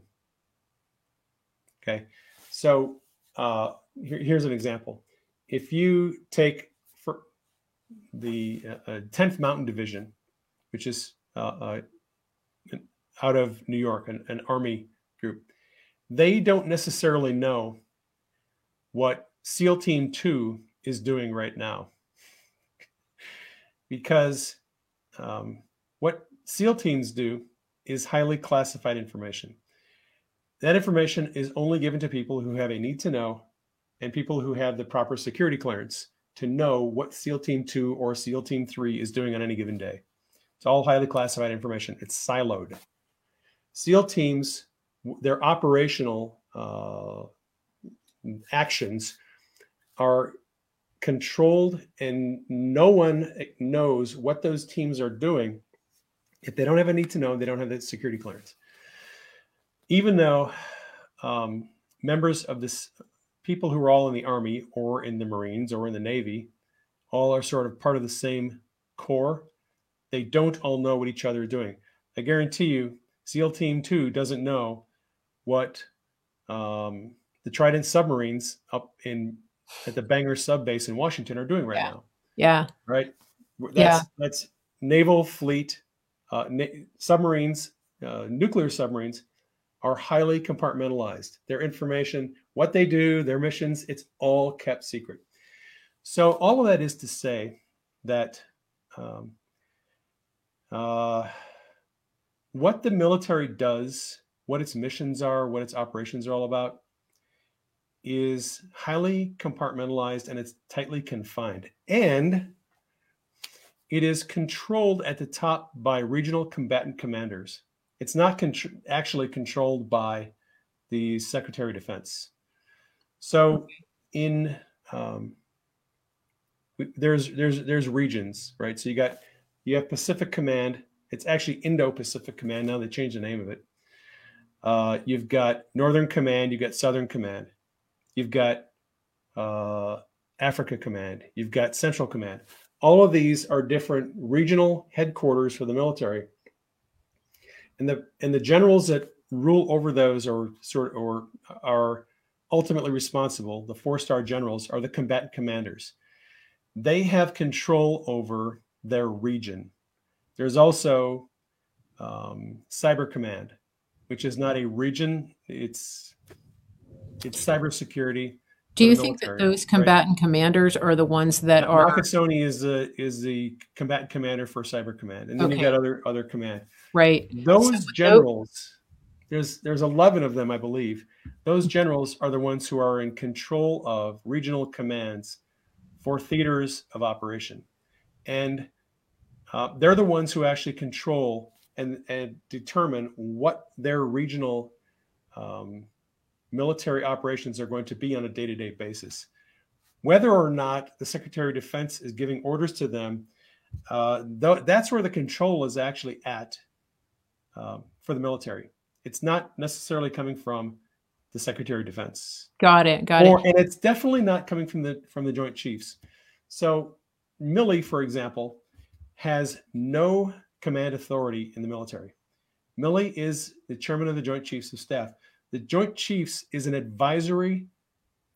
Okay, so uh, here, here's an example. If you take for the uh, 10th uh, Mountain Division, which is uh, uh out of New York, an, an army group, they don't necessarily know what SEAL Team 2 is doing right now. *laughs* because um, what SEAL teams do is highly classified information. That information is only given to people who have a need to know and people who have the proper security clearance to know what SEAL Team 2 or SEAL Team 3 is doing on any given day. It's all highly classified information, it's siloed. SEAL teams, their operational uh, actions are controlled, and no one knows what those teams are doing if they don't have a need to know, they don't have the security clearance. Even though um, members of this people who are all in the army or in the Marines or in the Navy all are sort of part of the same corps, they don't all know what each other are doing. I guarantee you, SEAL Team 2 doesn't know what um, the Trident submarines up in at the Bangor sub base in Washington are doing right yeah. now. Yeah. Right. That's, yeah. That's naval fleet uh, na- submarines, uh, nuclear submarines, are highly compartmentalized. Their information, what they do, their missions, it's all kept secret. So all of that is to say that um, uh, what the military does, what its missions are, what its operations are all about, is highly compartmentalized and it's tightly confined. And it is controlled at the top by regional combatant commanders. It's not actually controlled by the Secretary of Defense. So, in um, there's there's there's regions, right? So you got you have Pacific Command. It's actually Indo-Pacific Command now. They changed the name of it. Uh, you've got Northern Command. You've got Southern Command. You've got uh, Africa Command. You've got Central Command. All of these are different regional headquarters for the military. And the and the generals that rule over those are sort or are ultimately responsible, the four-star generals are the combatant commanders. They have control over their region. There's also um, Cyber Command, which is not a region. It's it's cybersecurity do you think that those combatant right? commanders are the ones that are? Nakasone is the is the combatant commander for Cyber Command, and then okay. you got other other command. Right. Those so generals, those... there's there's eleven of them, I believe. Those generals are the ones who are in control of regional commands for theaters of operation, and uh, they're the ones who actually control and and determine what their regional um, military operations are going to be on a day to day basis. Whether or not the Secretary of Defense is giving orders to them, uh, th- that's where the control is actually at um, for the military. It's not necessarily coming from the Secretary of Defense. Got it. Got or, it. And it's definitely not coming from the from the Joint Chiefs. So Milley, for example, has no command authority in the military. Milley is the chairman of the Joint Chiefs of Staff. The Joint Chiefs is an advisory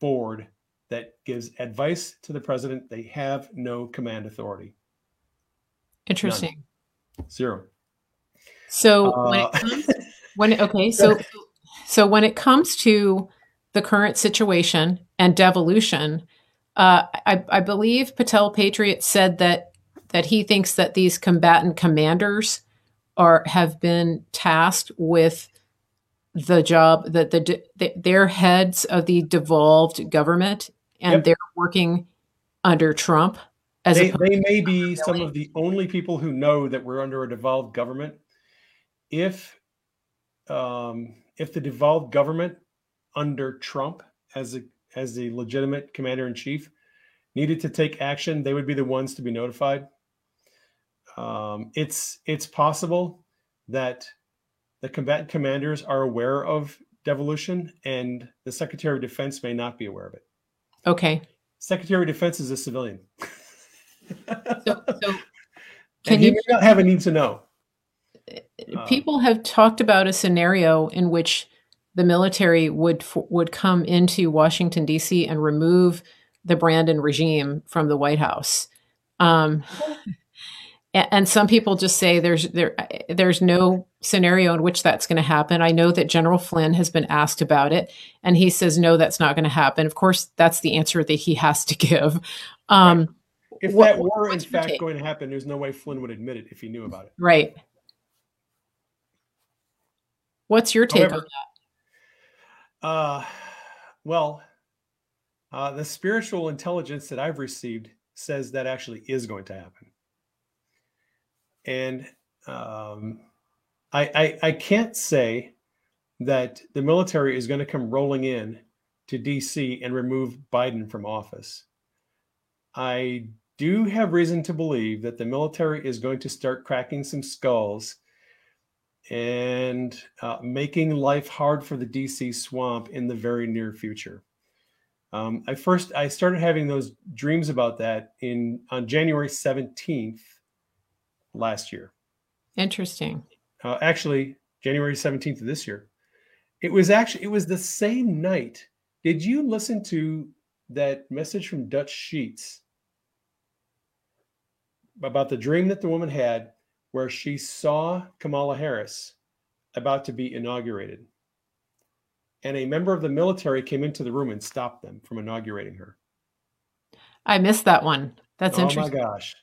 board that gives advice to the president. They have no command authority. Interesting. None. Zero. So uh, when it *laughs* comes, when okay, so so when it comes to the current situation and devolution, uh, I, I believe Patel Patriot said that that he thinks that these combatant commanders are have been tasked with the job that the, the they're heads of the devolved government and yep. they're working under Trump. As they, they may be some of the only people who know that we're under a devolved government. If um, if the devolved government under Trump as a as the legitimate commander in chief needed to take action, they would be the ones to be notified. Um, it's it's possible that the combatant commanders are aware of devolution, and the Secretary of Defense may not be aware of it. Okay. Secretary of Defense is a civilian. *laughs* So, so Can you not have a need to know? Uh, people have talked about a scenario in which the military would would come into Washington D.C. and remove the Brandon regime from the White House. Um, *laughs* and some people just say there's there there's no scenario in which that's going to happen. I know that General Flynn has been asked about it, and he says no, that's not going to happen. Of course, that's the answer that he has to give. Um, right. If what, that were in fact take? going to happen, there's no way Flynn would admit it if he knew about it. Right. What's your take However, on that? Uh, well, uh, the spiritual intelligence that I've received says that actually is going to happen and um, I, I, I can't say that the military is going to come rolling in to DC and remove Biden from office. I do have reason to believe that the military is going to start cracking some skulls and uh, making life hard for the DC swamp in the very near future. Um, I first I started having those dreams about that in on January 17th last year. Interesting. Uh, actually, January 17th of this year. It was actually it was the same night. Did you listen to that message from Dutch Sheets about the dream that the woman had where she saw Kamala Harris about to be inaugurated? And a member of the military came into the room and stopped them from inaugurating her. I missed that one. That's oh interesting. Oh my gosh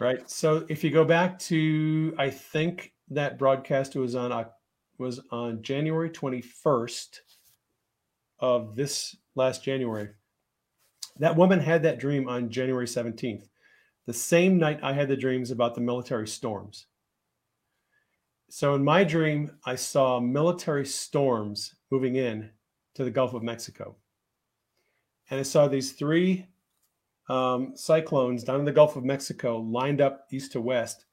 right? So if you go back to, I think that broadcast was on was on January 21st of this last January. That woman had that dream on January 17th, the same night I had the dreams about the military storms. So in my dream, I saw military storms moving in to the Gulf of Mexico. And I saw these three um, cyclones down in the Gulf of Mexico lined up east to west.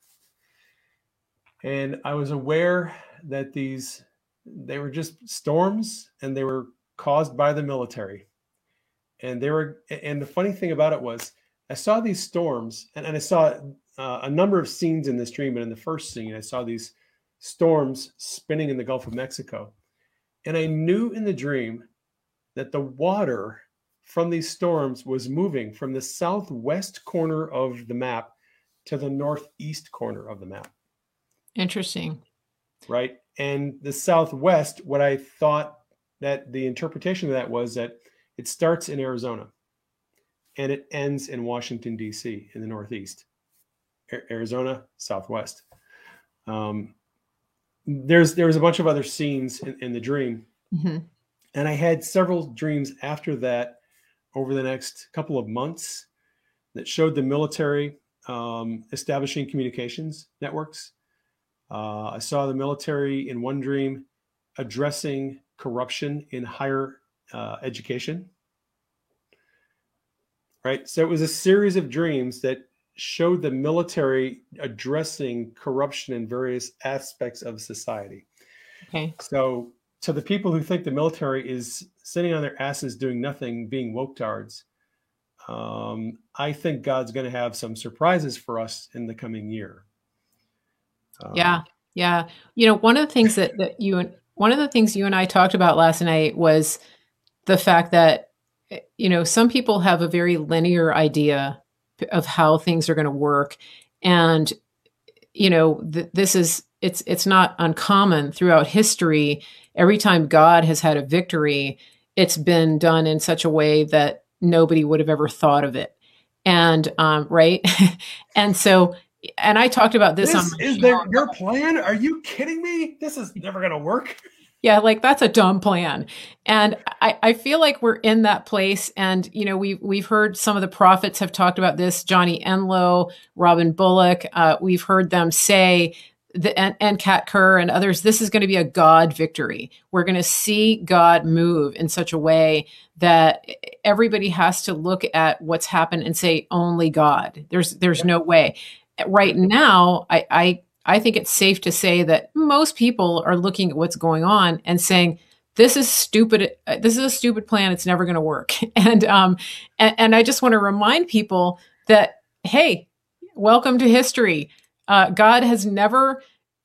And I was aware that these they were just storms and they were caused by the military. And they were and the funny thing about it was I saw these storms and, and I saw uh, a number of scenes in this dream. And in the first scene, I saw these storms spinning in the Gulf of Mexico. And I knew in the dream that the water from these storms was moving from the southwest corner of the map to the northeast corner of the map. Interesting. Right. And the southwest, what I thought that the interpretation of that was that it starts in Arizona and it ends in Washington, D.C., in the northeast. Arizona, southwest. Um, there's there was a bunch of other scenes in, in the dream, mm-hmm. and I had several dreams after that over the next couple of months that showed the military um, establishing communications networks. Uh, I saw the military in one dream addressing corruption in higher uh, education. Right. So it was a series of dreams that showed the military addressing corruption in various aspects of society. Okay. So to the people who think the military is sitting on their asses doing nothing, being woketards, um, I think God's going to have some surprises for us in the coming year. Um, yeah, yeah. You know, one of the things that that you and one of the things you and I talked about last night was the fact that you know some people have a very linear idea of how things are going to work, and you know th- this is it's it's not uncommon throughout history every time God has had a victory, it's been done in such a way that nobody would have ever thought of it. And um, right, *laughs* and so, and I talked about this. This is there, your plan? Are you kidding me? This is never going to work. Yeah, like that's a dumb plan. And I, I feel like we're in that place. And, you know, we've, we've heard some of the prophets have talked about this, Johnny Enlow, Robin Bullock. Uh, we've heard them say the, and, and Kat Kerr and others, this is going to be a God victory. We're going to see God move in such a way that everybody has to look at what's happened and say, only God. There's there's no way. Right now, I, I I think it's safe to say that most people are looking at what's going on and saying, this is stupid. This is a stupid plan. It's never going to work. *laughs* And, um, and, and I just want to remind people that, hey, welcome to history. Uh, God has never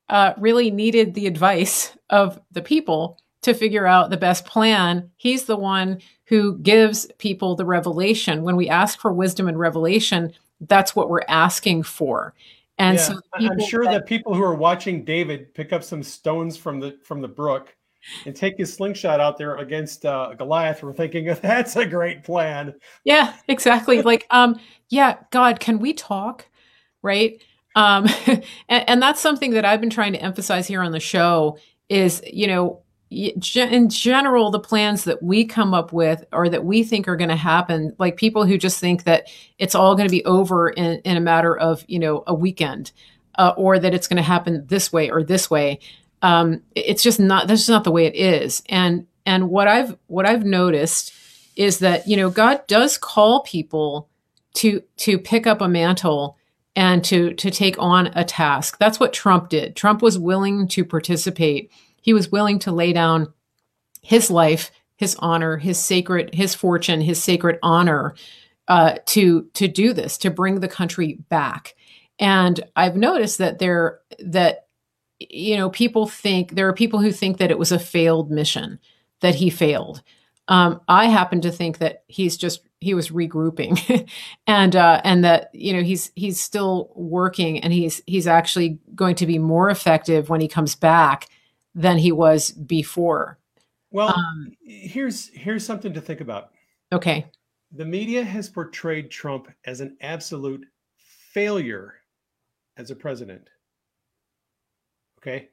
uh, really needed the advice of the people to figure out the best plan. He's the one who gives people the revelation. When we ask for wisdom and revelation, that's what we're asking for. And yeah, so I'm sure that, that people who are watching David pick up some stones from the from the brook and take his slingshot out there against uh, Goliath were thinking *laughs* that's a great plan. Yeah, exactly. *laughs* like, um, yeah, God, can we talk? Right. Um, *laughs* and, and that's something that I've been trying to emphasize here on the show is, you know, in general, the plans that we come up with or that we think are going to happen, like people who just think that it's all going to be over in, in a matter of, you know, a weekend, uh, or that it's going to happen this way or this way. Um, it's just not, that's just not the way it is. And, and what I've, what I've noticed is that, you know, God does call people to, to pick up a mantle and to, to take on a task. That's what Trump did. Trump was willing to participate he was willing to lay down his life, his honor, his sacred, his fortune, his sacred honor uh, to to do this, to bring the country back. And I've noticed that there that you know people think there are people who think that it was a failed mission, that he failed. Um, I happen to think that he's just he was regrouping, *laughs* and uh, and that you know he's he's still working, and he's he's actually going to be more effective when he comes back than he was before. Well, um, here's here's something to think about. Okay. The media has portrayed Trump as an absolute failure as a president. Okay?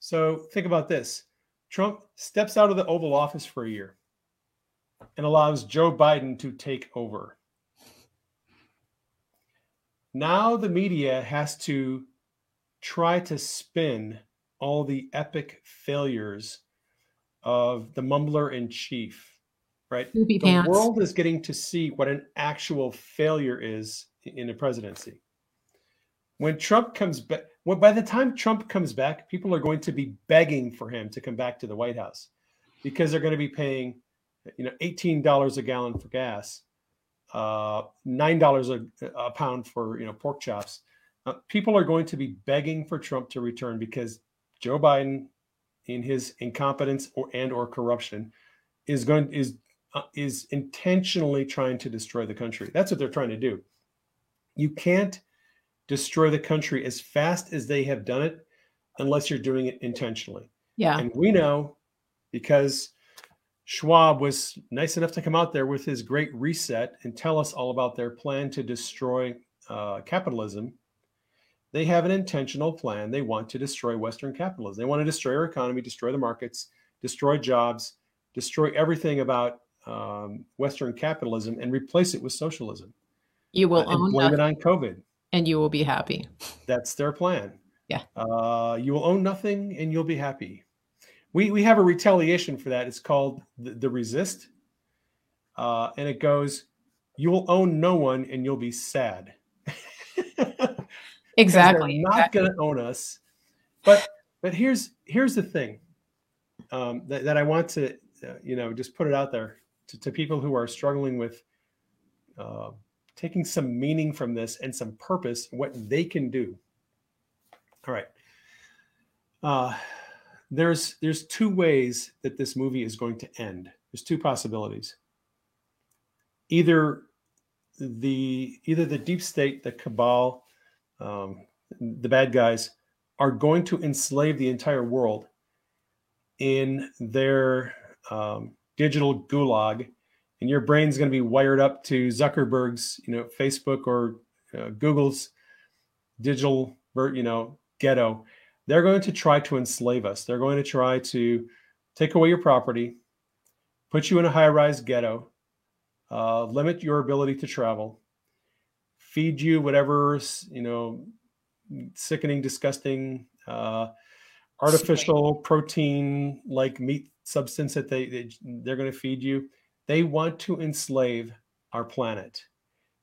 So think about this. Trump steps out of the Oval Office for a year and allows Joe Biden to take over. Now the media has to try to spin all the epic failures of the mumbler in chief, right? the pants. world is getting to see what an actual failure is in a presidency. When Trump comes back, well, by the time Trump comes back, people are going to be begging for him to come back to the White House because they're going to be paying, you know, eighteen dollars a gallon for gas, uh, nine dollars a, a pound for you know pork chops. Uh, people are going to be begging for Trump to return because Joe Biden, in his incompetence or and or corruption, is going is uh, is intentionally trying to destroy the country. That's what they're trying to do. You can't destroy the country as fast as they have done it unless you're doing it intentionally. Yeah. And we know because Schwab was nice enough to come out there with his great reset and tell us all about their plan to destroy uh, capitalism they have an intentional plan. They want to destroy Western capitalism. They want to destroy our economy, destroy the markets, destroy jobs, destroy everything about um, Western capitalism, and replace it with socialism. You will uh, own blame it on COVID, and you will be happy. That's their plan. Yeah. Uh, you will own nothing, and you'll be happy. We we have a retaliation for that. It's called the, the resist, uh, and it goes: you will own no one, and you'll be sad. *laughs* Exactly. Not exactly. going to own us. But but here's here's the thing um, that, that I want to uh, you know just put it out there to, to people who are struggling with uh, taking some meaning from this and some purpose, what they can do. All right. Uh, there's there's two ways that this movie is going to end. There's two possibilities. Either the either the deep state, the cabal, um, the bad guys are going to enslave the entire world in their um, digital gulag and your brain's going to be wired up to zuckerberg's you know facebook or uh, google's digital you know ghetto. They're going to try to enslave us. They're going to try to take away your property put you in a high-rise ghetto uh, limit your ability to travel feed you whatever you know sickening, disgusting uh, artificial protein like meat substance that they, they they're going to feed you. They want to enslave our planet.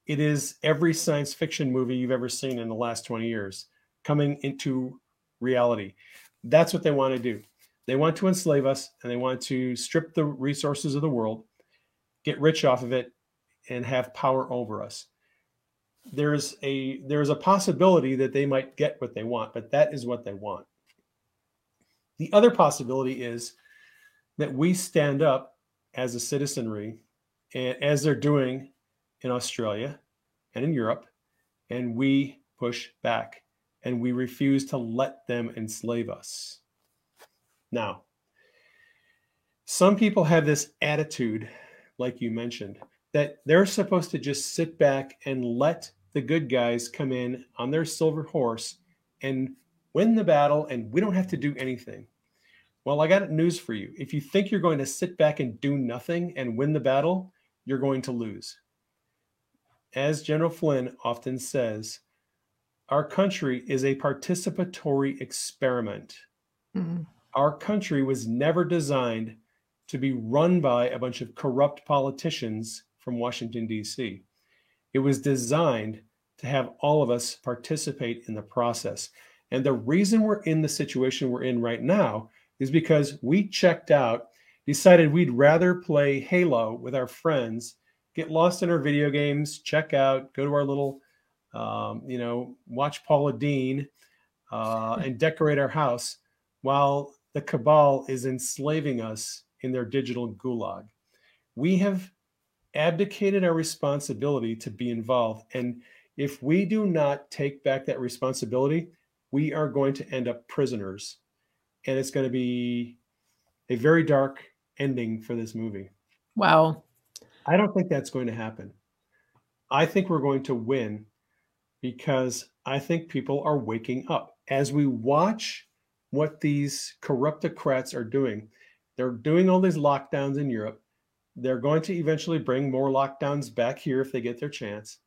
It is every science fiction movie you've ever seen in the last 20 years coming into reality. That's what they want to do. They want to enslave us and they want to strip the resources of the world, get rich off of it, and have power over us. There's a there's a possibility that they might get what they want, but that is what they want. The other possibility is that we stand up as a citizenry, and as they're doing in Australia and in Europe, and we push back and we refuse to let them enslave us. Now, some people have this attitude, like you mentioned, that they're supposed to just sit back and let the good guys come in on their silver horse and win the battle, and we don't have to do anything. Well, I got news for you. If you think you're going to sit back and do nothing and win the battle, you're going to lose. As General Flynn often says, our country is a participatory experiment. Mm-hmm. Our country was never designed to be run by a bunch of corrupt politicians from Washington, D.C. It was designed to have all of us participate in the process. And the reason we're in the situation we're in right now is because we checked out, decided we'd rather play Halo with our friends, get lost in our video games, check out, go to our little, um, you know, watch Paula Deen uh, *laughs* and decorate our house while the cabal is enslaving us in their digital gulag. We have abdicated our responsibility to be involved. And if we do not take back that responsibility, we are going to end up prisoners and it's going to be a very dark ending for this movie. Wow. I don't think that's going to happen. I think we're going to win because I think people are waking up. As we watch what these corruptocrats are doing, they're doing all these lockdowns in Europe. They're going to eventually bring more lockdowns back here if they get their chance.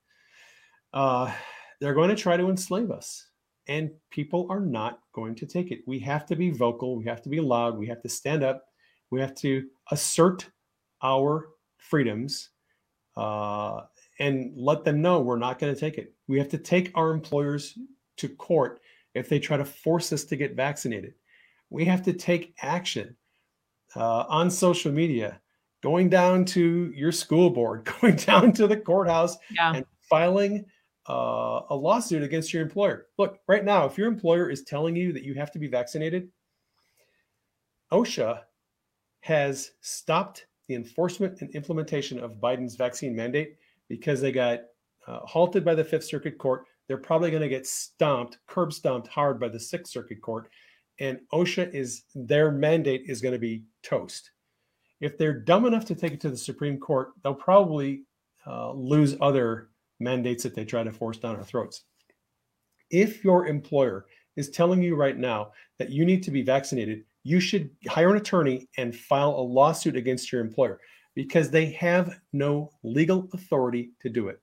Uh, they're going to try to enslave us and people are not going to take it. We have to be vocal, we have to be loud, we have to stand up, we have to assert our freedoms uh, and let them know we're not going to take it. We have to take our employers to court if they try to force us to get vaccinated. We have to take action uh, on social media, going down to your school board, *laughs* going down to the courthouse, yeah. and filing uh, a lawsuit against your employer. Look, right now, if your employer is telling you that you have to be vaccinated, OSHA has stopped the enforcement and implementation of Biden's vaccine mandate because they got uh, halted by the Fifth Circuit Court. They're probably going to get stomped, curb stomped hard by the Sixth Circuit Court. And OSHA is their mandate is going to be toast. If they're dumb enough to take it to the Supreme Court, they'll probably uh, lose other mandates that they try to force down our throats. If your employer is telling you right now that you need to be vaccinated, you should hire an attorney and file a lawsuit against your employer because they have no legal authority to do it.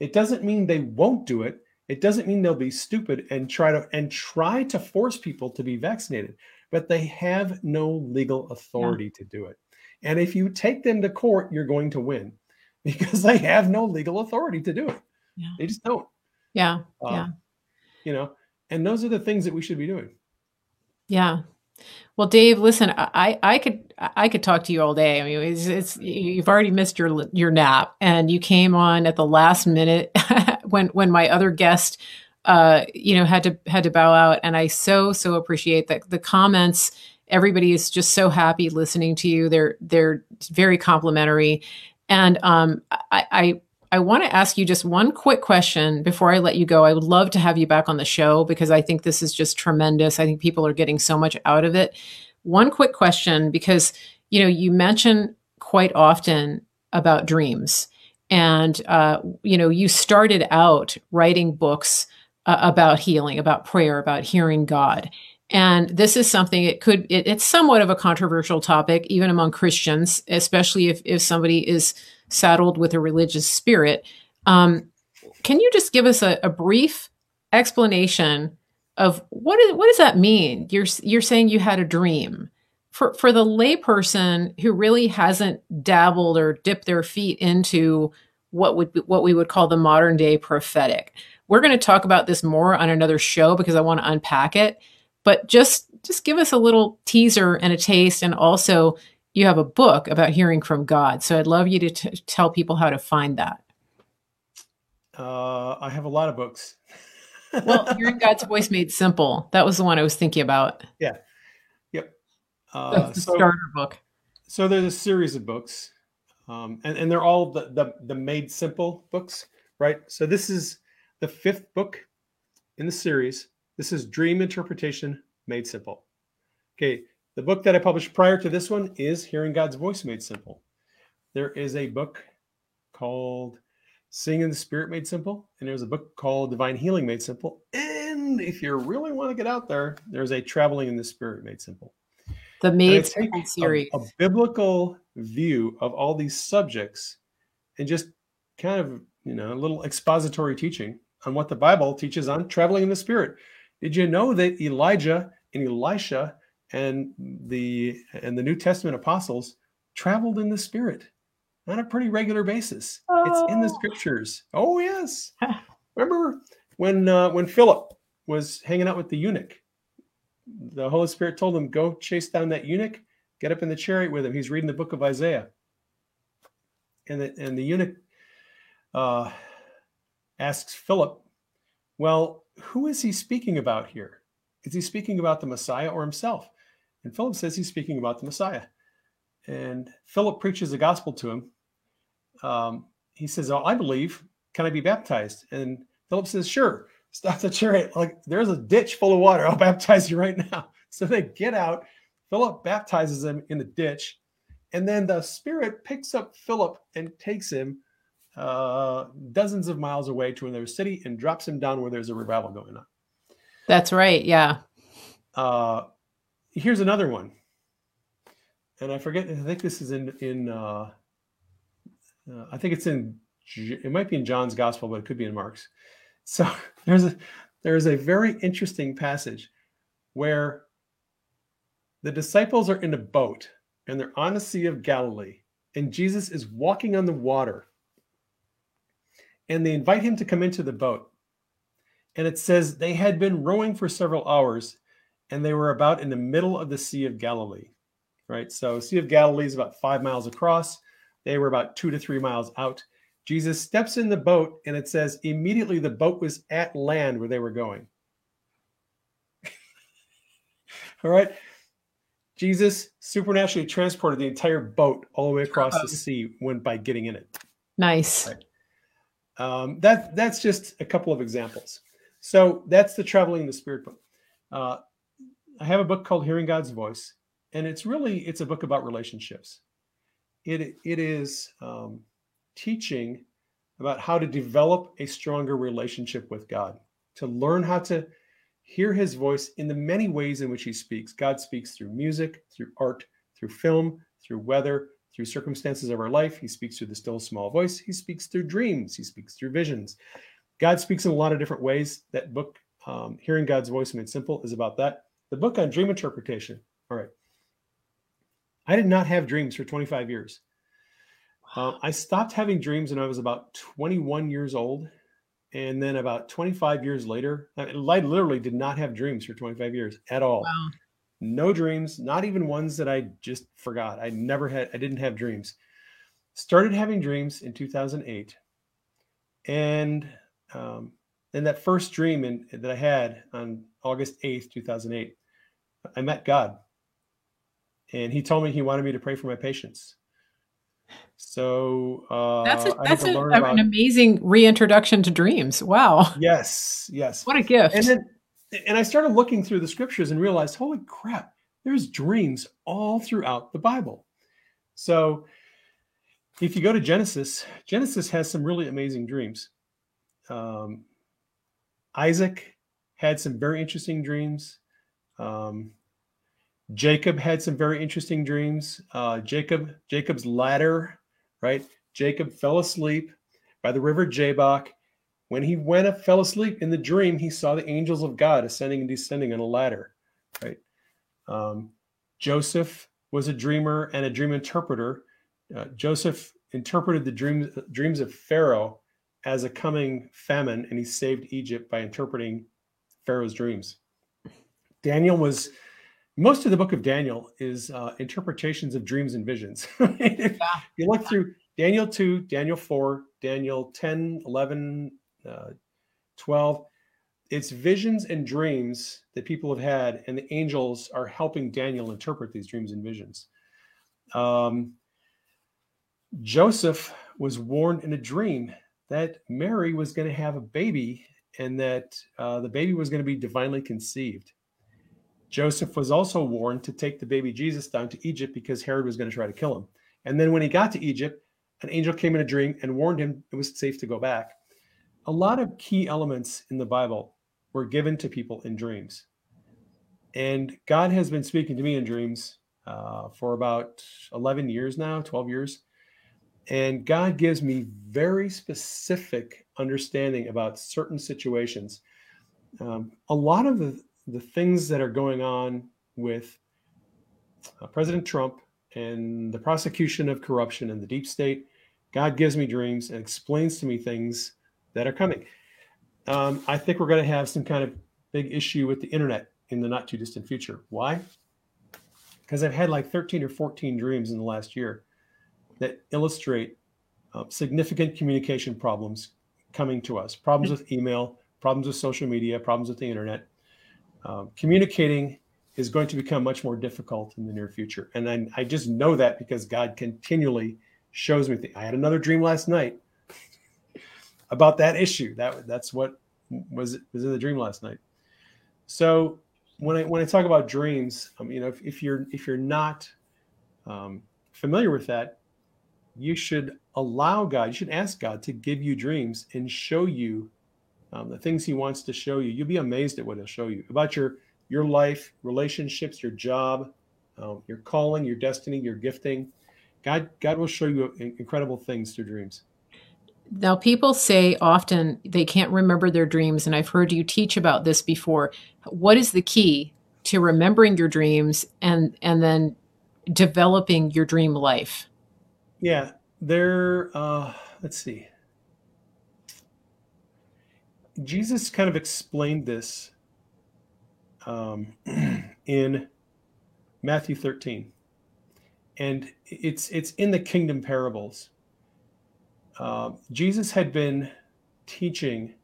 It doesn't mean they won't do it. It doesn't mean they'll be stupid and try to and try to force people to be vaccinated, but they have no legal authority yeah. to do it. And if you take them to court, you're going to win *laughs* because they have no legal authority to do it. Yeah. They just don't. Yeah. Um, yeah. You know, and those are the things that we should be doing. Yeah. Well, Dave, listen, I, I could I could talk to you all day. I mean, it's, it's you've already missed your your nap, and you came on at the last minute *laughs* when when my other guest, uh, you know, had to had to bow out. And I so so appreciate that the comments. Everybody is just so happy listening to you. They're they're very complimentary, and um, I, I I want to ask you just one quick question before I let you go. I would love to have you back on the show because I think this is just tremendous. I think people are getting so much out of it. One quick question because you know you mention quite often about dreams, and uh, you know you started out writing books uh, about healing, about prayer, about hearing God, and this is something it could, it, it's somewhat of a controversial topic, even among Christians, especially if, if somebody is saddled with a religious spirit. Um, can you just give us a, a brief explanation of what is, what does that mean? You're you're saying you had a dream. For for the layperson who really hasn't dabbled or dipped their feet into what would what we would call the modern day prophetic. We're going to talk about this more on another show because I want to unpack it. But just just give us a little teaser and a taste, and also you have a book about hearing from God. So I'd love you to t- tell people how to find that. Uh, I have a lot of books. *laughs* well, hearing God's voice made simple. That was the one I was thinking about. Yeah. Yep. Uh, That's the so, starter book. So there's a series of books, um, and and they're all the, the the made simple books, right? So this is the fifth book in the series. This is Dream Interpretation Made Simple. Okay, the book that I published prior to this one is Hearing God's Voice Made Simple. There is a book called Seeing in the Spirit Made Simple, and there's a book called Divine Healing Made Simple. And if you really want to get out there, there's a Traveling in the Spirit Made Simple. The Made Simple series. A, a biblical view of all these subjects and just kind of, you know, a little expository teaching on what the Bible teaches on traveling in the Spirit. Did you know that Elijah and Elisha and the and the New Testament apostles traveled in the Spirit? on a pretty regular basis. Oh. It's in the oh. scriptures. Oh yes. *laughs* Remember when uh, when Philip was hanging out with the eunuch? The Holy Spirit told him, "Go chase down that eunuch. Get up in the chariot with him. He's reading the book of Isaiah." And the and the eunuch uh, asks Philip, "Well, who is he speaking about here? Is he speaking about the Messiah or himself?" And Philip says he's speaking about the Messiah. And Philip preaches the gospel to him um, he says, "Oh, I believe. Can I be baptized?" And Philip says, "Sure." Stop the chariot. Like there's a ditch full of water. I'll baptize you right now. *laughs* So they get out. Philip baptizes him in the ditch, and then the Spirit picks up Philip and takes him uh, dozens of miles away to another city and drops him down where there's a revival going on. That's right. Yeah. Uh, here's another one, and I forget. I think this is in in uh, uh, I think it's in it might be in John's gospel, but it could be in Mark's. So *laughs* there's a there is a very interesting passage where the disciples are in a boat and they're on the Sea of Galilee, and Jesus is walking on the water. And they invite him to come into the boat. And it says they had been rowing for several hours and they were about in the middle of the Sea of Galilee. Right? So, Sea of Galilee is about five miles across they were about two to three miles out. Jesus steps in the boat, and it says immediately the boat was at land where they were going. *laughs* All right. Jesus supernaturally transported the entire boat all the way across the sea when by getting in it. Nice. Right. Um, that that's just a couple of examples. So that's the traveling the spirit book. Uh, I have a book called Hearing God's Voice, and it's really it's a book about relationships it, it is um, teaching about how to develop a stronger relationship with God, to learn how to hear his voice in the many ways in which he speaks. God speaks through music, through art, through film, through weather, through circumstances of our life. He speaks through the still small voice. He speaks through dreams. He speaks through visions. God speaks in a lot of different ways. That book, um, Hearing God's Voice Made Simple, is about that. The book on dream interpretation. All right. I did not have dreams for 25 years. Uh, I stopped having dreams when I was about 21 years old. And then about 25 years later, I, I literally did not have dreams for 25 years at all. Wow. No dreams, not even ones that I just forgot. I never had, I didn't have dreams. Started having dreams in 2008. And um, and that first dream in, that I had on August 8th, 2008, I met God and he told me he wanted me to pray for my patients. So uh, that's a, that's a, about, an amazing reintroduction to dreams. Wow. Yes, yes. What a gift. And then, and I started looking through the scriptures and realized, holy crap, there's dreams all throughout the Bible. So if you go to Genesis, Genesis has some really amazing dreams. Um, Isaac had some very interesting dreams. Um, Jacob had some very interesting dreams. Uh, Jacob, Jacob's ladder, right? Jacob fell asleep by the river Jabbok, When he went up, fell asleep in the dream, he saw the angels of God ascending and descending on a ladder. Right. Um, Joseph was a dreamer and a dream interpreter. Uh, Joseph interpreted the dreams dreams of Pharaoh as a coming famine, and he saved Egypt by interpreting Pharaoh's dreams. Daniel was most of the book of Daniel is uh, interpretations of dreams and visions. *laughs* if yeah. you look through Daniel 2, Daniel 4, Daniel 10, 11, uh, 12, it's visions and dreams that people have had, and the angels are helping Daniel interpret these dreams and visions. Um, Joseph was warned in a dream that Mary was going to have a baby and that uh, the baby was going to be divinely conceived. Joseph was also warned to take the baby Jesus down to Egypt because Herod was going to try to kill him. And then when he got to Egypt, an angel came in a dream and warned him it was safe to go back. A lot of key elements in the Bible were given to people in dreams. And God has been speaking to me in dreams uh, for about 11 years now, 12 years. And God gives me very specific understanding about certain situations. Um, a lot of the, the things that are going on with uh, President Trump and the prosecution of corruption and the deep state, God gives me dreams and explains to me things that are coming. Um, I think we're going to have some kind of big issue with the internet in the not too distant future. Why? Because I've had like 13 or 14 dreams in the last year that illustrate uh, significant communication problems coming to us problems with email, problems with social media, problems with the internet. Um, communicating is going to become much more difficult in the near future. And I, I just know that because God continually shows me. Things. I had another dream last night about that issue. That that's what was was in the dream last night. So when I when I talk about dreams, um, you know, if, if you're if you're not um, familiar with that, you should allow God, you should ask God to give you dreams and show you um, the things He wants to show you. You'll be amazed at what He'll show you about your your life, relationships, your job, um, your calling, your destiny, your gifting. God God will show you incredible things through dreams. Now, people say often they can't remember their dreams, and I've heard you teach about this before. What is the key to remembering your dreams and and then developing your dream life? Yeah, there. Uh, let's see. Jesus kind of explained this um, *clears throat* in Matthew 13, and it's it's in the kingdom parables uh, Jesus had been teaching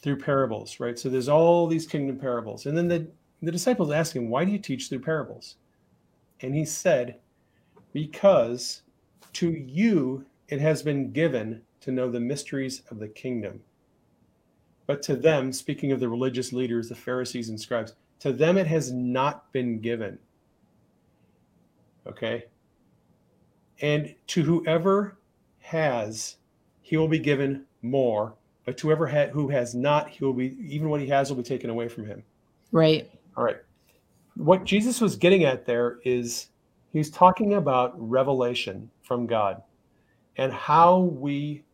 through parables, right? So there's all these kingdom parables. And then the, the disciples asked him, Why do you teach through parables? And he said, Because to you it has been given to know the mysteries of the kingdom. But to them, speaking of the religious leaders, the Pharisees and scribes, to them it has not been given. Okay? And to whoever has, he will be given more. But to whoever ha- who has not, he will be even what he has will be taken away from him. Right. All right. What Jesus was getting at there is he's talking about revelation from God and how we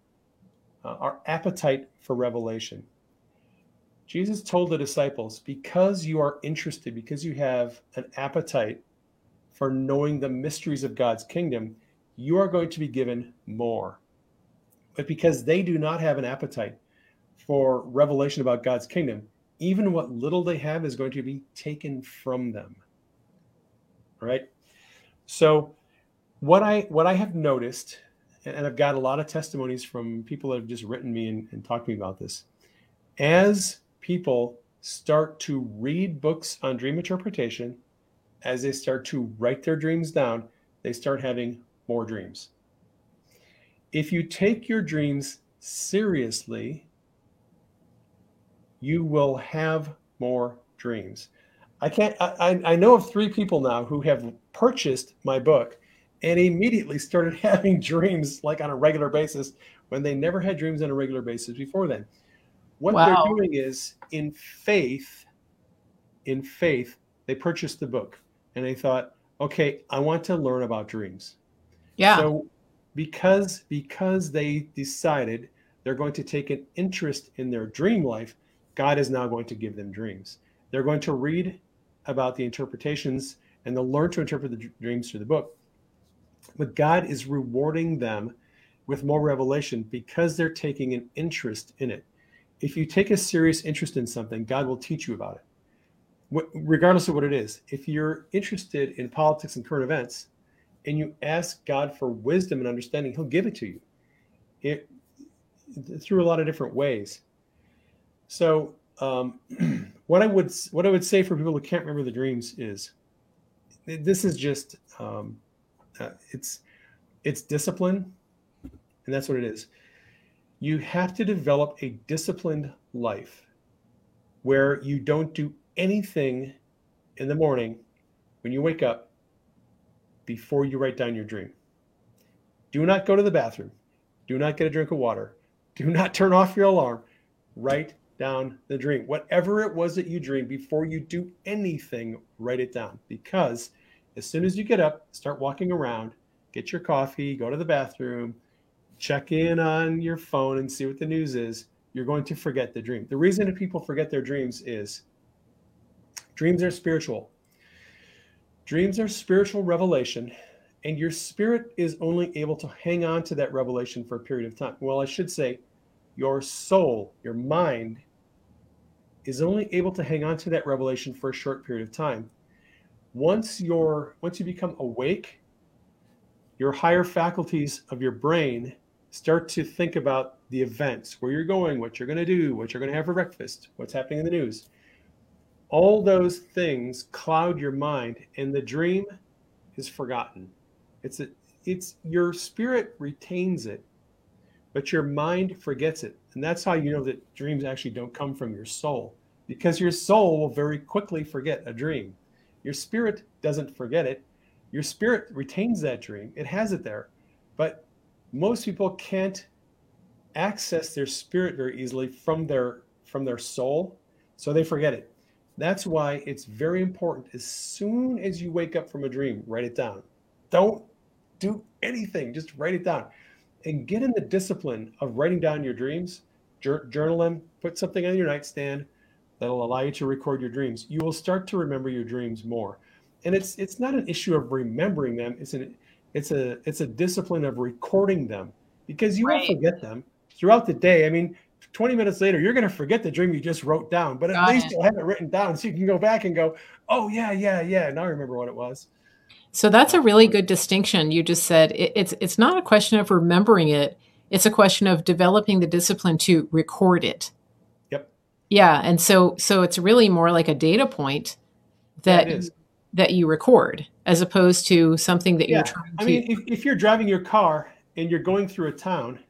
uh, our appetite for revelation. Jesus told the disciples, because you are interested, because you have an appetite for knowing the mysteries of God's kingdom, you are going to be given more. But because they do not have an appetite for revelation about God's kingdom, even what little they have is going to be taken from them. Right? So what I what I have noticed, and I've got a lot of testimonies from people that have just written me and, and talked to me about this, as people start to read books on dream interpretation, as they start to write their dreams down, they start having more dreams. If you take your dreams seriously, you will have more dreams. I can't, I, I know of three people now who have purchased my book and immediately started *laughs* having dreams like on a regular basis when they never had dreams on a regular basis before then. What wow. they're doing is in faith, in faith, they purchased the book and they thought, okay, I want to learn about dreams. Yeah. So because because they decided they're going to take an interest in their dream life, God is now going to give them dreams. They're going to read about the interpretations and they'll learn to interpret the dreams through the book. But God is rewarding them with more revelation because they're taking an interest in it. If you take a serious interest in something, God will teach you about it, regardless of what it is. If you're interested in politics and current events, and you ask God for wisdom and understanding, He'll give it to you. It through a lot of different ways. So, um, *clears throat* what I would what I would say for people who can't remember the dreams is, this is just um, uh, it's it's discipline, and that's what it is. You have to develop a disciplined life where you don't do anything in the morning when you wake up before you write down your dream. Do not go to the bathroom. Do not get a drink of water. Do *laughs* not turn off your alarm. Write down the dream. Whatever it was that you dreamed, before you do anything, write it down. Because as soon as you get up, start walking around, get your coffee, go to the bathroom, check in on your phone and see what the news is, you're going to forget the dream. The reason that people forget their dreams is dreams are spiritual. Dreams are spiritual revelation, and your spirit is only able to hang on to that revelation for a period of time. Well, I should say, your soul, your mind, is only able to hang on to that revelation for a short period of time. Once you're once you become awake, your higher faculties of your brain start to think about the events, where you're going, what you're going to do, what you're going to have for breakfast, what's happening in the news all those things cloud your mind and the dream is forgotten. It's a, it's your spirit retains it but your mind forgets it. And that's how you know that dreams actually don't come from your soul because your soul will very quickly forget a dream. Your spirit doesn't forget it. Your spirit retains that dream. It has it there. But most people can't access their spirit very easily from their from their soul so they forget it that's why it's very important. As soon as you wake up from a dream, write it down. Don't do anything, just write it down and get in the discipline of writing down your dreams, journal them, put something on your nightstand that'll allow you to record your dreams. You will start to remember your dreams more. And it's it's not an issue of remembering them, it's an it's a it's a discipline of recording them because you right. will forget them throughout the day. I mean, 20 minutes later, you're going to forget the dream you just wrote down, but at Got least it. you'll have it written down so you can go back and go, oh, yeah, yeah, yeah. Now I remember what it was. So that's a really good distinction. You just said it, it's it's not a question of remembering it; it's a question of developing the discipline to record it. Yep. Yeah, and so so it's really more like a data point that yeah, that you record, as opposed to something that yeah. you're trying. to. I mean, if, if you're driving your car and you're going through a town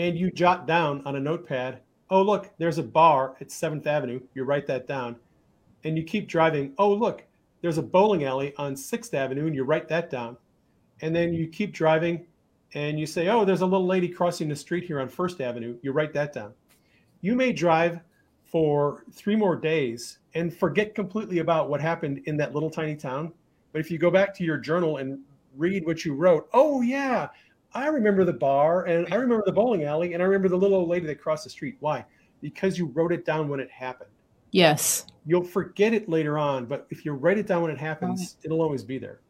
and you jot down on a notepad, oh, look, there's a bar at 7th Avenue. You write that down. And you keep driving. Oh, look, there's a bowling alley on 6th Avenue, and you write that down. And then you keep driving and you say, oh, there's a little lady crossing the street here on 1st Avenue. You write that down. You may drive for three more days and forget completely about what happened in that little tiny town. But if you go back to your journal and read what you wrote, oh, yeah, I remember the bar and I remember the bowling alley and I remember the little old lady that crossed the street. Why? Because you wrote it down when it happened. Yes. You'll forget it later on, but if you write it down when it happens, it'll always be there.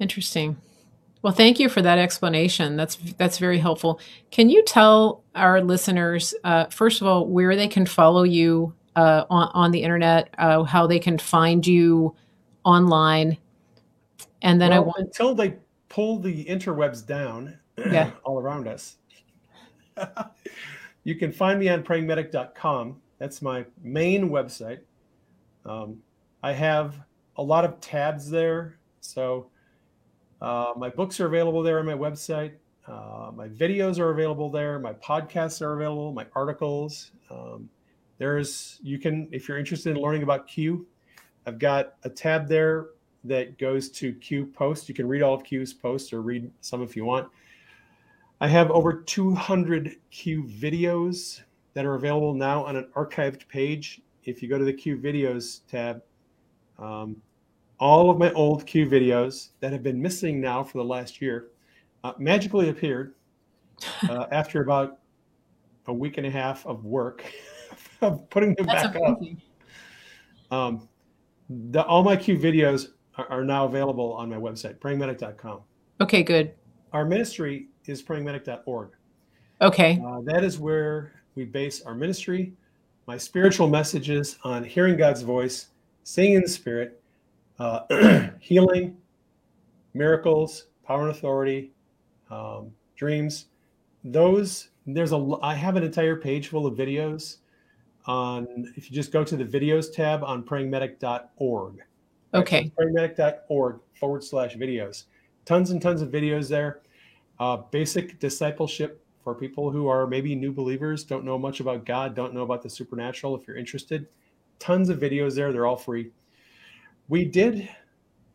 Interesting. Well, thank you for that explanation. That's that's very helpful. Can you tell our listeners, uh, first of all, where they can follow you uh, on on the internet, uh, how they can find you online, and then well, I want until they pull the interwebs down *clears throat* yeah. all around us. *laughs* you can find me on prayingmedic.com. That's my main website. Um, I have a lot of tabs there. So uh, my books are available there on my website. Uh, my videos are available there. My podcasts are available. My articles. Um, there's you can if you're interested in learning about Q. I've got a tab there that goes to Q post. You can read all of Q's posts or read some if you want. I have over 200 Q videos that are available now on an archived page. If you go to the Q videos tab, um, all of my old Q videos that have been missing now for the last year uh, magically appeared *laughs* uh, after about a week and a half of work *laughs* of putting them That's back amazing. up. Um, the, all my Q videos are, are now available on my website, prayingmedic.com. Okay, good. Our ministry is prayingmedic.org. Okay. Uh, that is where we base our ministry, my spiritual messages on hearing God's voice, seeing in the Spirit, uh, *clears throat* healing, miracles, power and authority, um, dreams. Those there's a I have an entire page full of videos on if you just go to the videos tab on prayingmedic.org. Okay. So prayingmedic.org forward slash videos. Tons and tons of videos there. Uh, basic discipleship for people who are maybe new believers, don't know much about God, don't know about the supernatural. If you're interested, tons of videos there. They're all free. We did,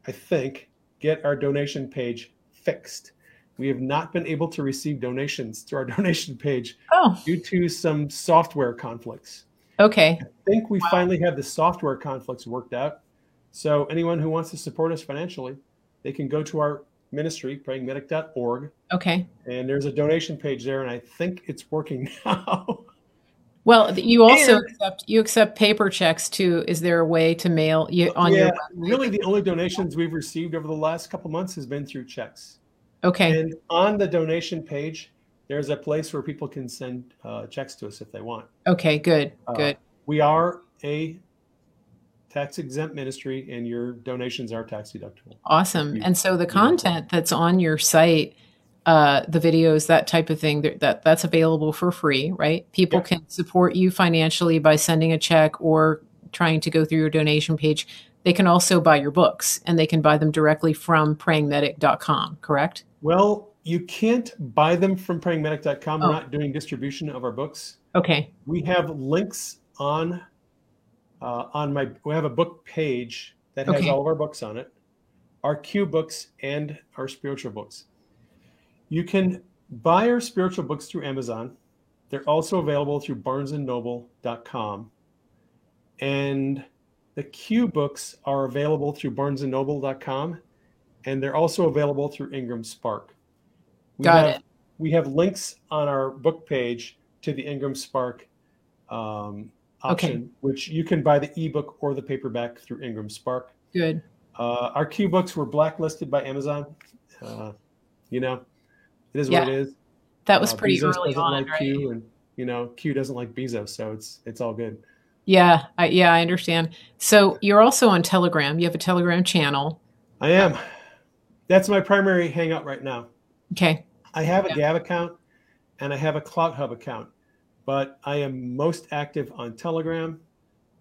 I think, get our donation page fixed. We have not been able to receive donations through our *laughs* donation page oh. due to some software conflicts. Okay. I think we wow. finally have the software conflicts worked out. So anyone who wants to support us financially, they can go to our ministry, prayingmedic.org. Okay. And there's a donation page there, and I think it's working *laughs* now. Well, you also and, accept you accept paper checks too. Is there a way to mail you on yeah, your? really, the only donations we've received over the last couple months has been through checks. Okay. And on the donation page, there's a place where people can send uh, checks to us if they want. Okay. Good. Uh, good. We are a tax exempt ministry, and your donations are tax deductible. Awesome. You, and so the content that's on your site uh, the videos, that type of thing, that that's available for free, right? People can support you financially by sending a check or trying to go through your donation page. They can also buy your books and they can buy them directly from prayingmedic.com, correct? Well, you can't buy them from prayingmedic.com. Oh. We're not doing distribution of our books. Okay. We have links on uh, on my we have a book page that has okay. all of our books on it, our Q books and our spiritual books. You can buy our spiritual books through Amazon. They're also available through barnesandnoble.com. And the Q books are available through barnesandnoble.com and they're also available through Ingram Spark. We Got have, it. We have links on our book page to the Ingram Spark um, option, okay. which you can buy the ebook or the paperback through Ingram Spark. Good. Uh, our Q books were blacklisted by Amazon. Uh, you know, it is yeah. what it is. That was uh, pretty Bezos early on, like right? Q and you know, Q doesn't like Bezos, so it's it's all good. Yeah, I, yeah, I understand. So you're also on Telegram. You have a Telegram channel. I am. That's my primary hangout right now. Okay. I have a yeah. Gab account and I have a CloutHub account, but I am most active on Telegram.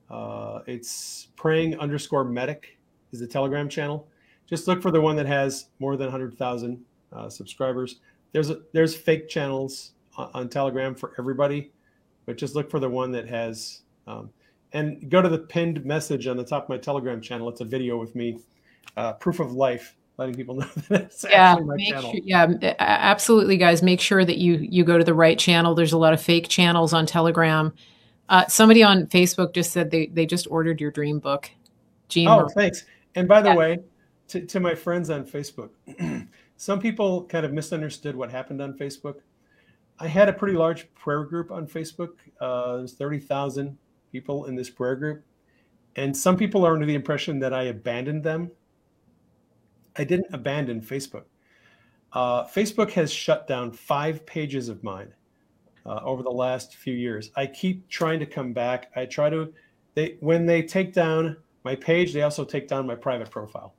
Uh, it's praying underscore medic is the Telegram channel. Just look for the one that has more than 100,000 uh, subscribers. There's a, there's fake channels on, on, Telegram for everybody, but just look for the one that has. Um, and go to the pinned message on the top of my Telegram channel. It's a video with me, uh, proof of life, letting people *laughs* know that it's yeah, actually my channel. Sure, yeah, absolutely, guys. Make sure that you you go to the right channel. There's a lot of fake channels on Telegram. Uh, somebody on Facebook just said they they just ordered your dream book. Gene oh, thanks. And by the yeah. way, to, to my friends on Facebook, *clears throat* some people kind of misunderstood what happened on Facebook. I had a pretty large prayer group on Facebook. Uh, there's 30,000 people in this prayer group. And some people are under the impression that I abandoned them. I didn't abandon Facebook. Uh, Facebook has shut down five pages of mine uh, over the last few years. I keep trying to come back. I try to, they when they take down my page, they also take down my private profile.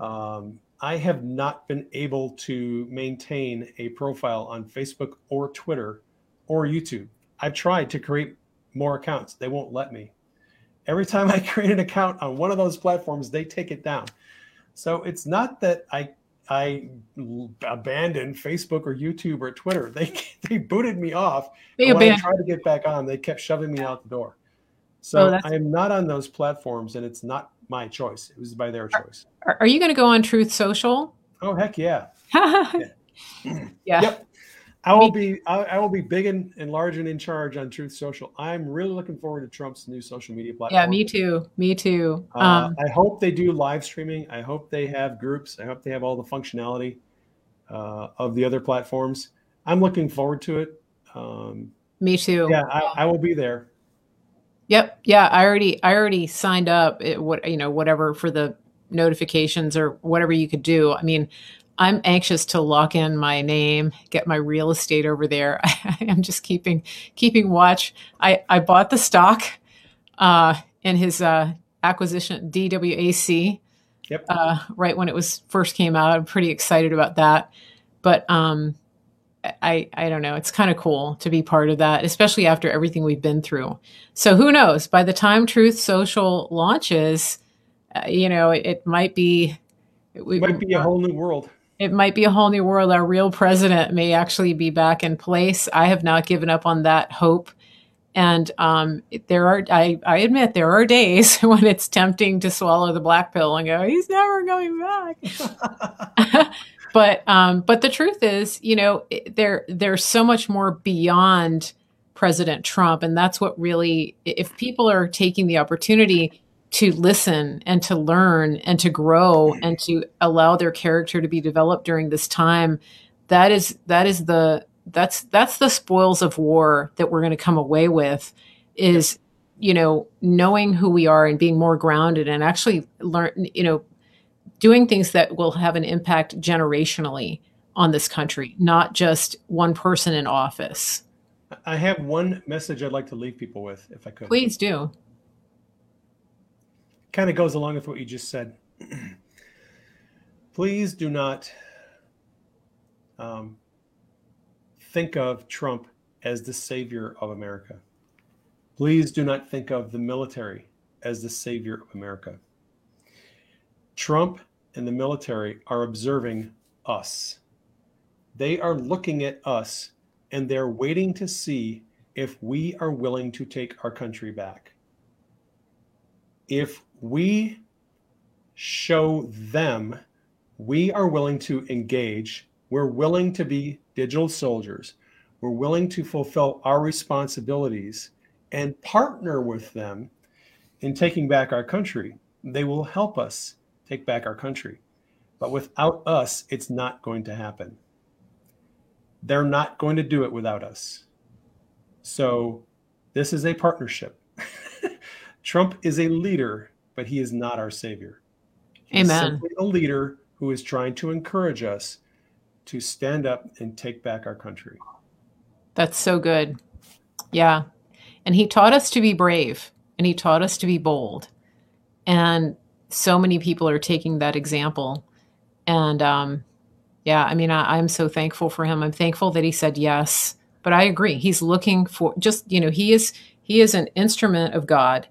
Um, I have not been able to maintain a profile on Facebook or Twitter or YouTube. I've tried to create more accounts. They won't let me. Every time I create an account on one of those platforms, they take it down. So it's not that I I abandoned Facebook or YouTube or Twitter. They *laughs* they booted me off. They when I tried to get back on, they kept shoving me out the door. So oh, I am not on those platforms, and it's not my choice. It was by their choice. Are, are you going to go on Truth Social? Oh heck yeah! *laughs* yeah. yeah. Yep. I will be I, I, will be big and, and large and in charge on Truth Social. I'm really looking forward to Trump's new social media platform. Yeah, me too. Me too. Uh, um, I hope they do live streaming. I hope they have groups. I hope they have all the functionality uh, of the other platforms. I'm looking forward to it. Um, Me too. yeah, I, I will be there. Yep. Yeah, I already I already signed up. It, what you know, whatever for the notifications or whatever you could do. I mean, I'm anxious to lock in my name, get my real estate over there. *laughs* I am just keeping keeping watch. I I bought the stock uh, in his uh, acquisition DWAC. Yep. Uh, right when it was first came out, I'm pretty excited about that. But um, I I don't know. It's kind of cool to be part of that, especially after everything we've been through. So who knows? By the time Truth Social launches, uh, you know, it, it might be. It might be a whole new world. It might be a whole new world. Our real president may actually be back in place. I have not given up on that hope. And um, there are, I, I admit, there are days *laughs* when it's tempting to swallow the black pill and go, he's never going back. *laughs* but um, but the truth is, you know, there there's so much more beyond President Trump, and that's what really, if people are taking the opportunity to listen and to learn and to grow mm-hmm. and to allow their character to be developed during this time, that is that is the that's that's the spoils of war that we're going to come away with is you know knowing who we are and being more grounded and actually learn you know doing things that will have an impact generationally on this country, not just one person in office. I have one message I'd like to leave people with, if I could. Please do. Kind of goes along with what you just said. *clears throat* Please do not um, think of Trump as the savior of America. Please do not think of the military as the savior of America. Trump and the military are observing us. They are looking at us and they're waiting to see if we are willing to take our country back. If we show them we are willing to engage, we're willing to be digital soldiers, we're willing to fulfill our responsibilities and partner with them in taking back our country, they will help us take back our country. But without us, it's not going to happen. They're not going to do it without us. So this is a partnership. *laughs* Trump is a leader, but he is not our savior. He's Amen. a leader who is trying to encourage us to stand up and take back our country. That's so good. Yeah. And he taught us to be brave and he taught us to be bold. And so many people are taking that example. And um, yeah, I mean, I, I'm so thankful for him. I'm thankful that he said yes. But I agree. He's looking for just, you know, he is he is an instrument of God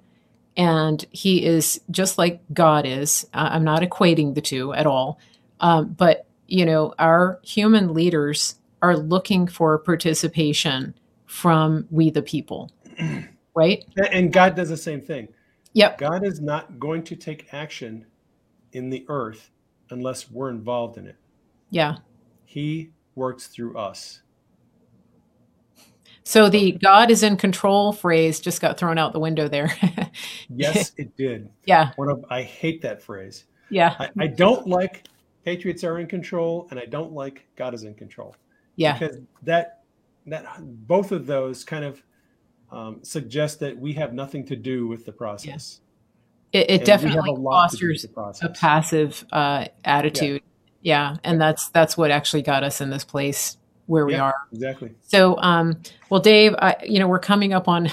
and he is just like God is. I'm not equating the two at all. Um, but, you know, our human leaders are looking for participation from we the people, *clears throat* right? And God does the same thing. Yep. God is not going to take action in the earth unless we're involved in it. Yeah. He works through us. So the God is in control phrase just got thrown out the window there. *laughs* yes, it did. Yeah. One of I hate that phrase. Yeah. I, I, don't like patriots are in control and I don't like God is in control. Yeah. Because that that both of those kind of um, suggest that we have nothing to do with the process. Yeah. It, it definitely fosters a passive uh, attitude. Yeah. yeah. and that's that's what actually got us in this place where we yeah, are. Exactly. So, um, well, Dave, I, you know, we're coming up on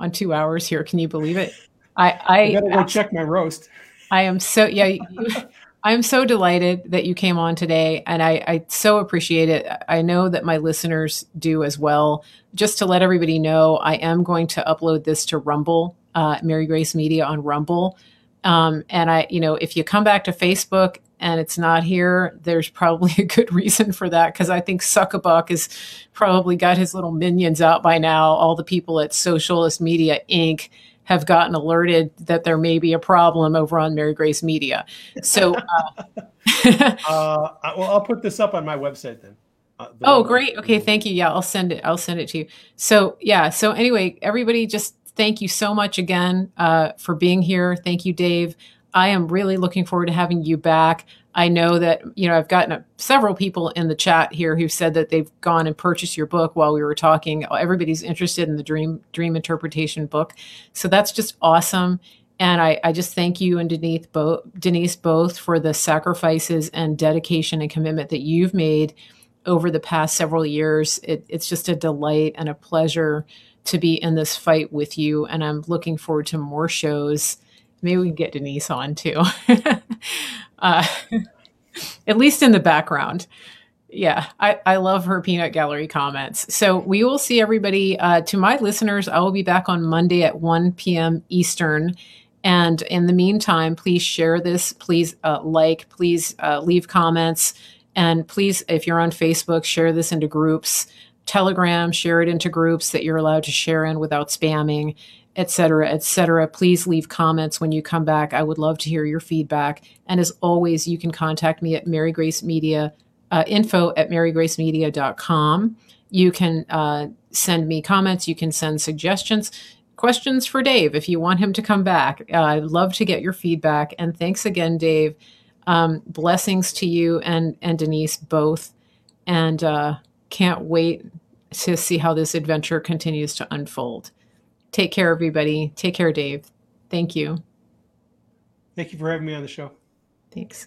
on two hours here. Can you believe it? I I, I gotta go check my roast. I am so yeah. You, *laughs* I'm so delighted that you came on today, and I, I, so appreciate it. I know that my listeners do as well. Just to let everybody know, I am going to upload this to Rumble, uh, Mary Grace Media on Rumble. Um, and I, you know, if you come back to Facebook and it's not here, there's probably *laughs* a good reason for that because I think Suckabuck has probably got his little minions out by now. All the people at Socialist Media Inc have gotten alerted that there may be a problem over on Mary Grace Media. So, uh, *laughs* uh, well, I'll put this up on my website then. Uh, oh, great. Okay, thank you. Yeah, I'll send it. I'll send it to you. So, yeah. So, anyway, everybody, just thank you so much again uh, for being here. Thank you, Dave. I am really looking forward to having you back. I know that, you know, I've gotten a, several people in the chat here who said that they've gone and purchased your book while we were talking. Everybody's interested in the dream dream interpretation book. So that's just awesome. And I, I just thank you and Denise both, Denise both for the sacrifices and dedication and commitment that you've made over the past several years. It, it's just a delight and a pleasure to be in this fight with you. And I'm looking forward to more shows. Maybe we can get Denise on too, *laughs* uh, *laughs* at least in the background. Yeah, I, I love her peanut gallery comments. So we will see everybody. Uh, to my listeners, I will be back on Monday at 1 p.m. Eastern. And in the meantime, please share this. Please uh, like, please uh, leave comments. And please, if you're on Facebook, share this into groups. Telegram, share it into groups that you're allowed to share in without spamming, et cetera, et cetera. Please leave comments when you come back. I would love to hear your feedback. And as always, you can contact me at Mary Grace Media, uh, info at marygracemedia.com. You can uh, send me comments. You can send suggestions, questions for Dave if you want him to come back. Uh, I'd love to get your feedback. And thanks again, Dave. Um, blessings to you and, and Denise both. And, uh, can't wait to see how this adventure continues to unfold. Take care, everybody. Take care, Dave. Thank you. Thank you for having me on the show. Thanks.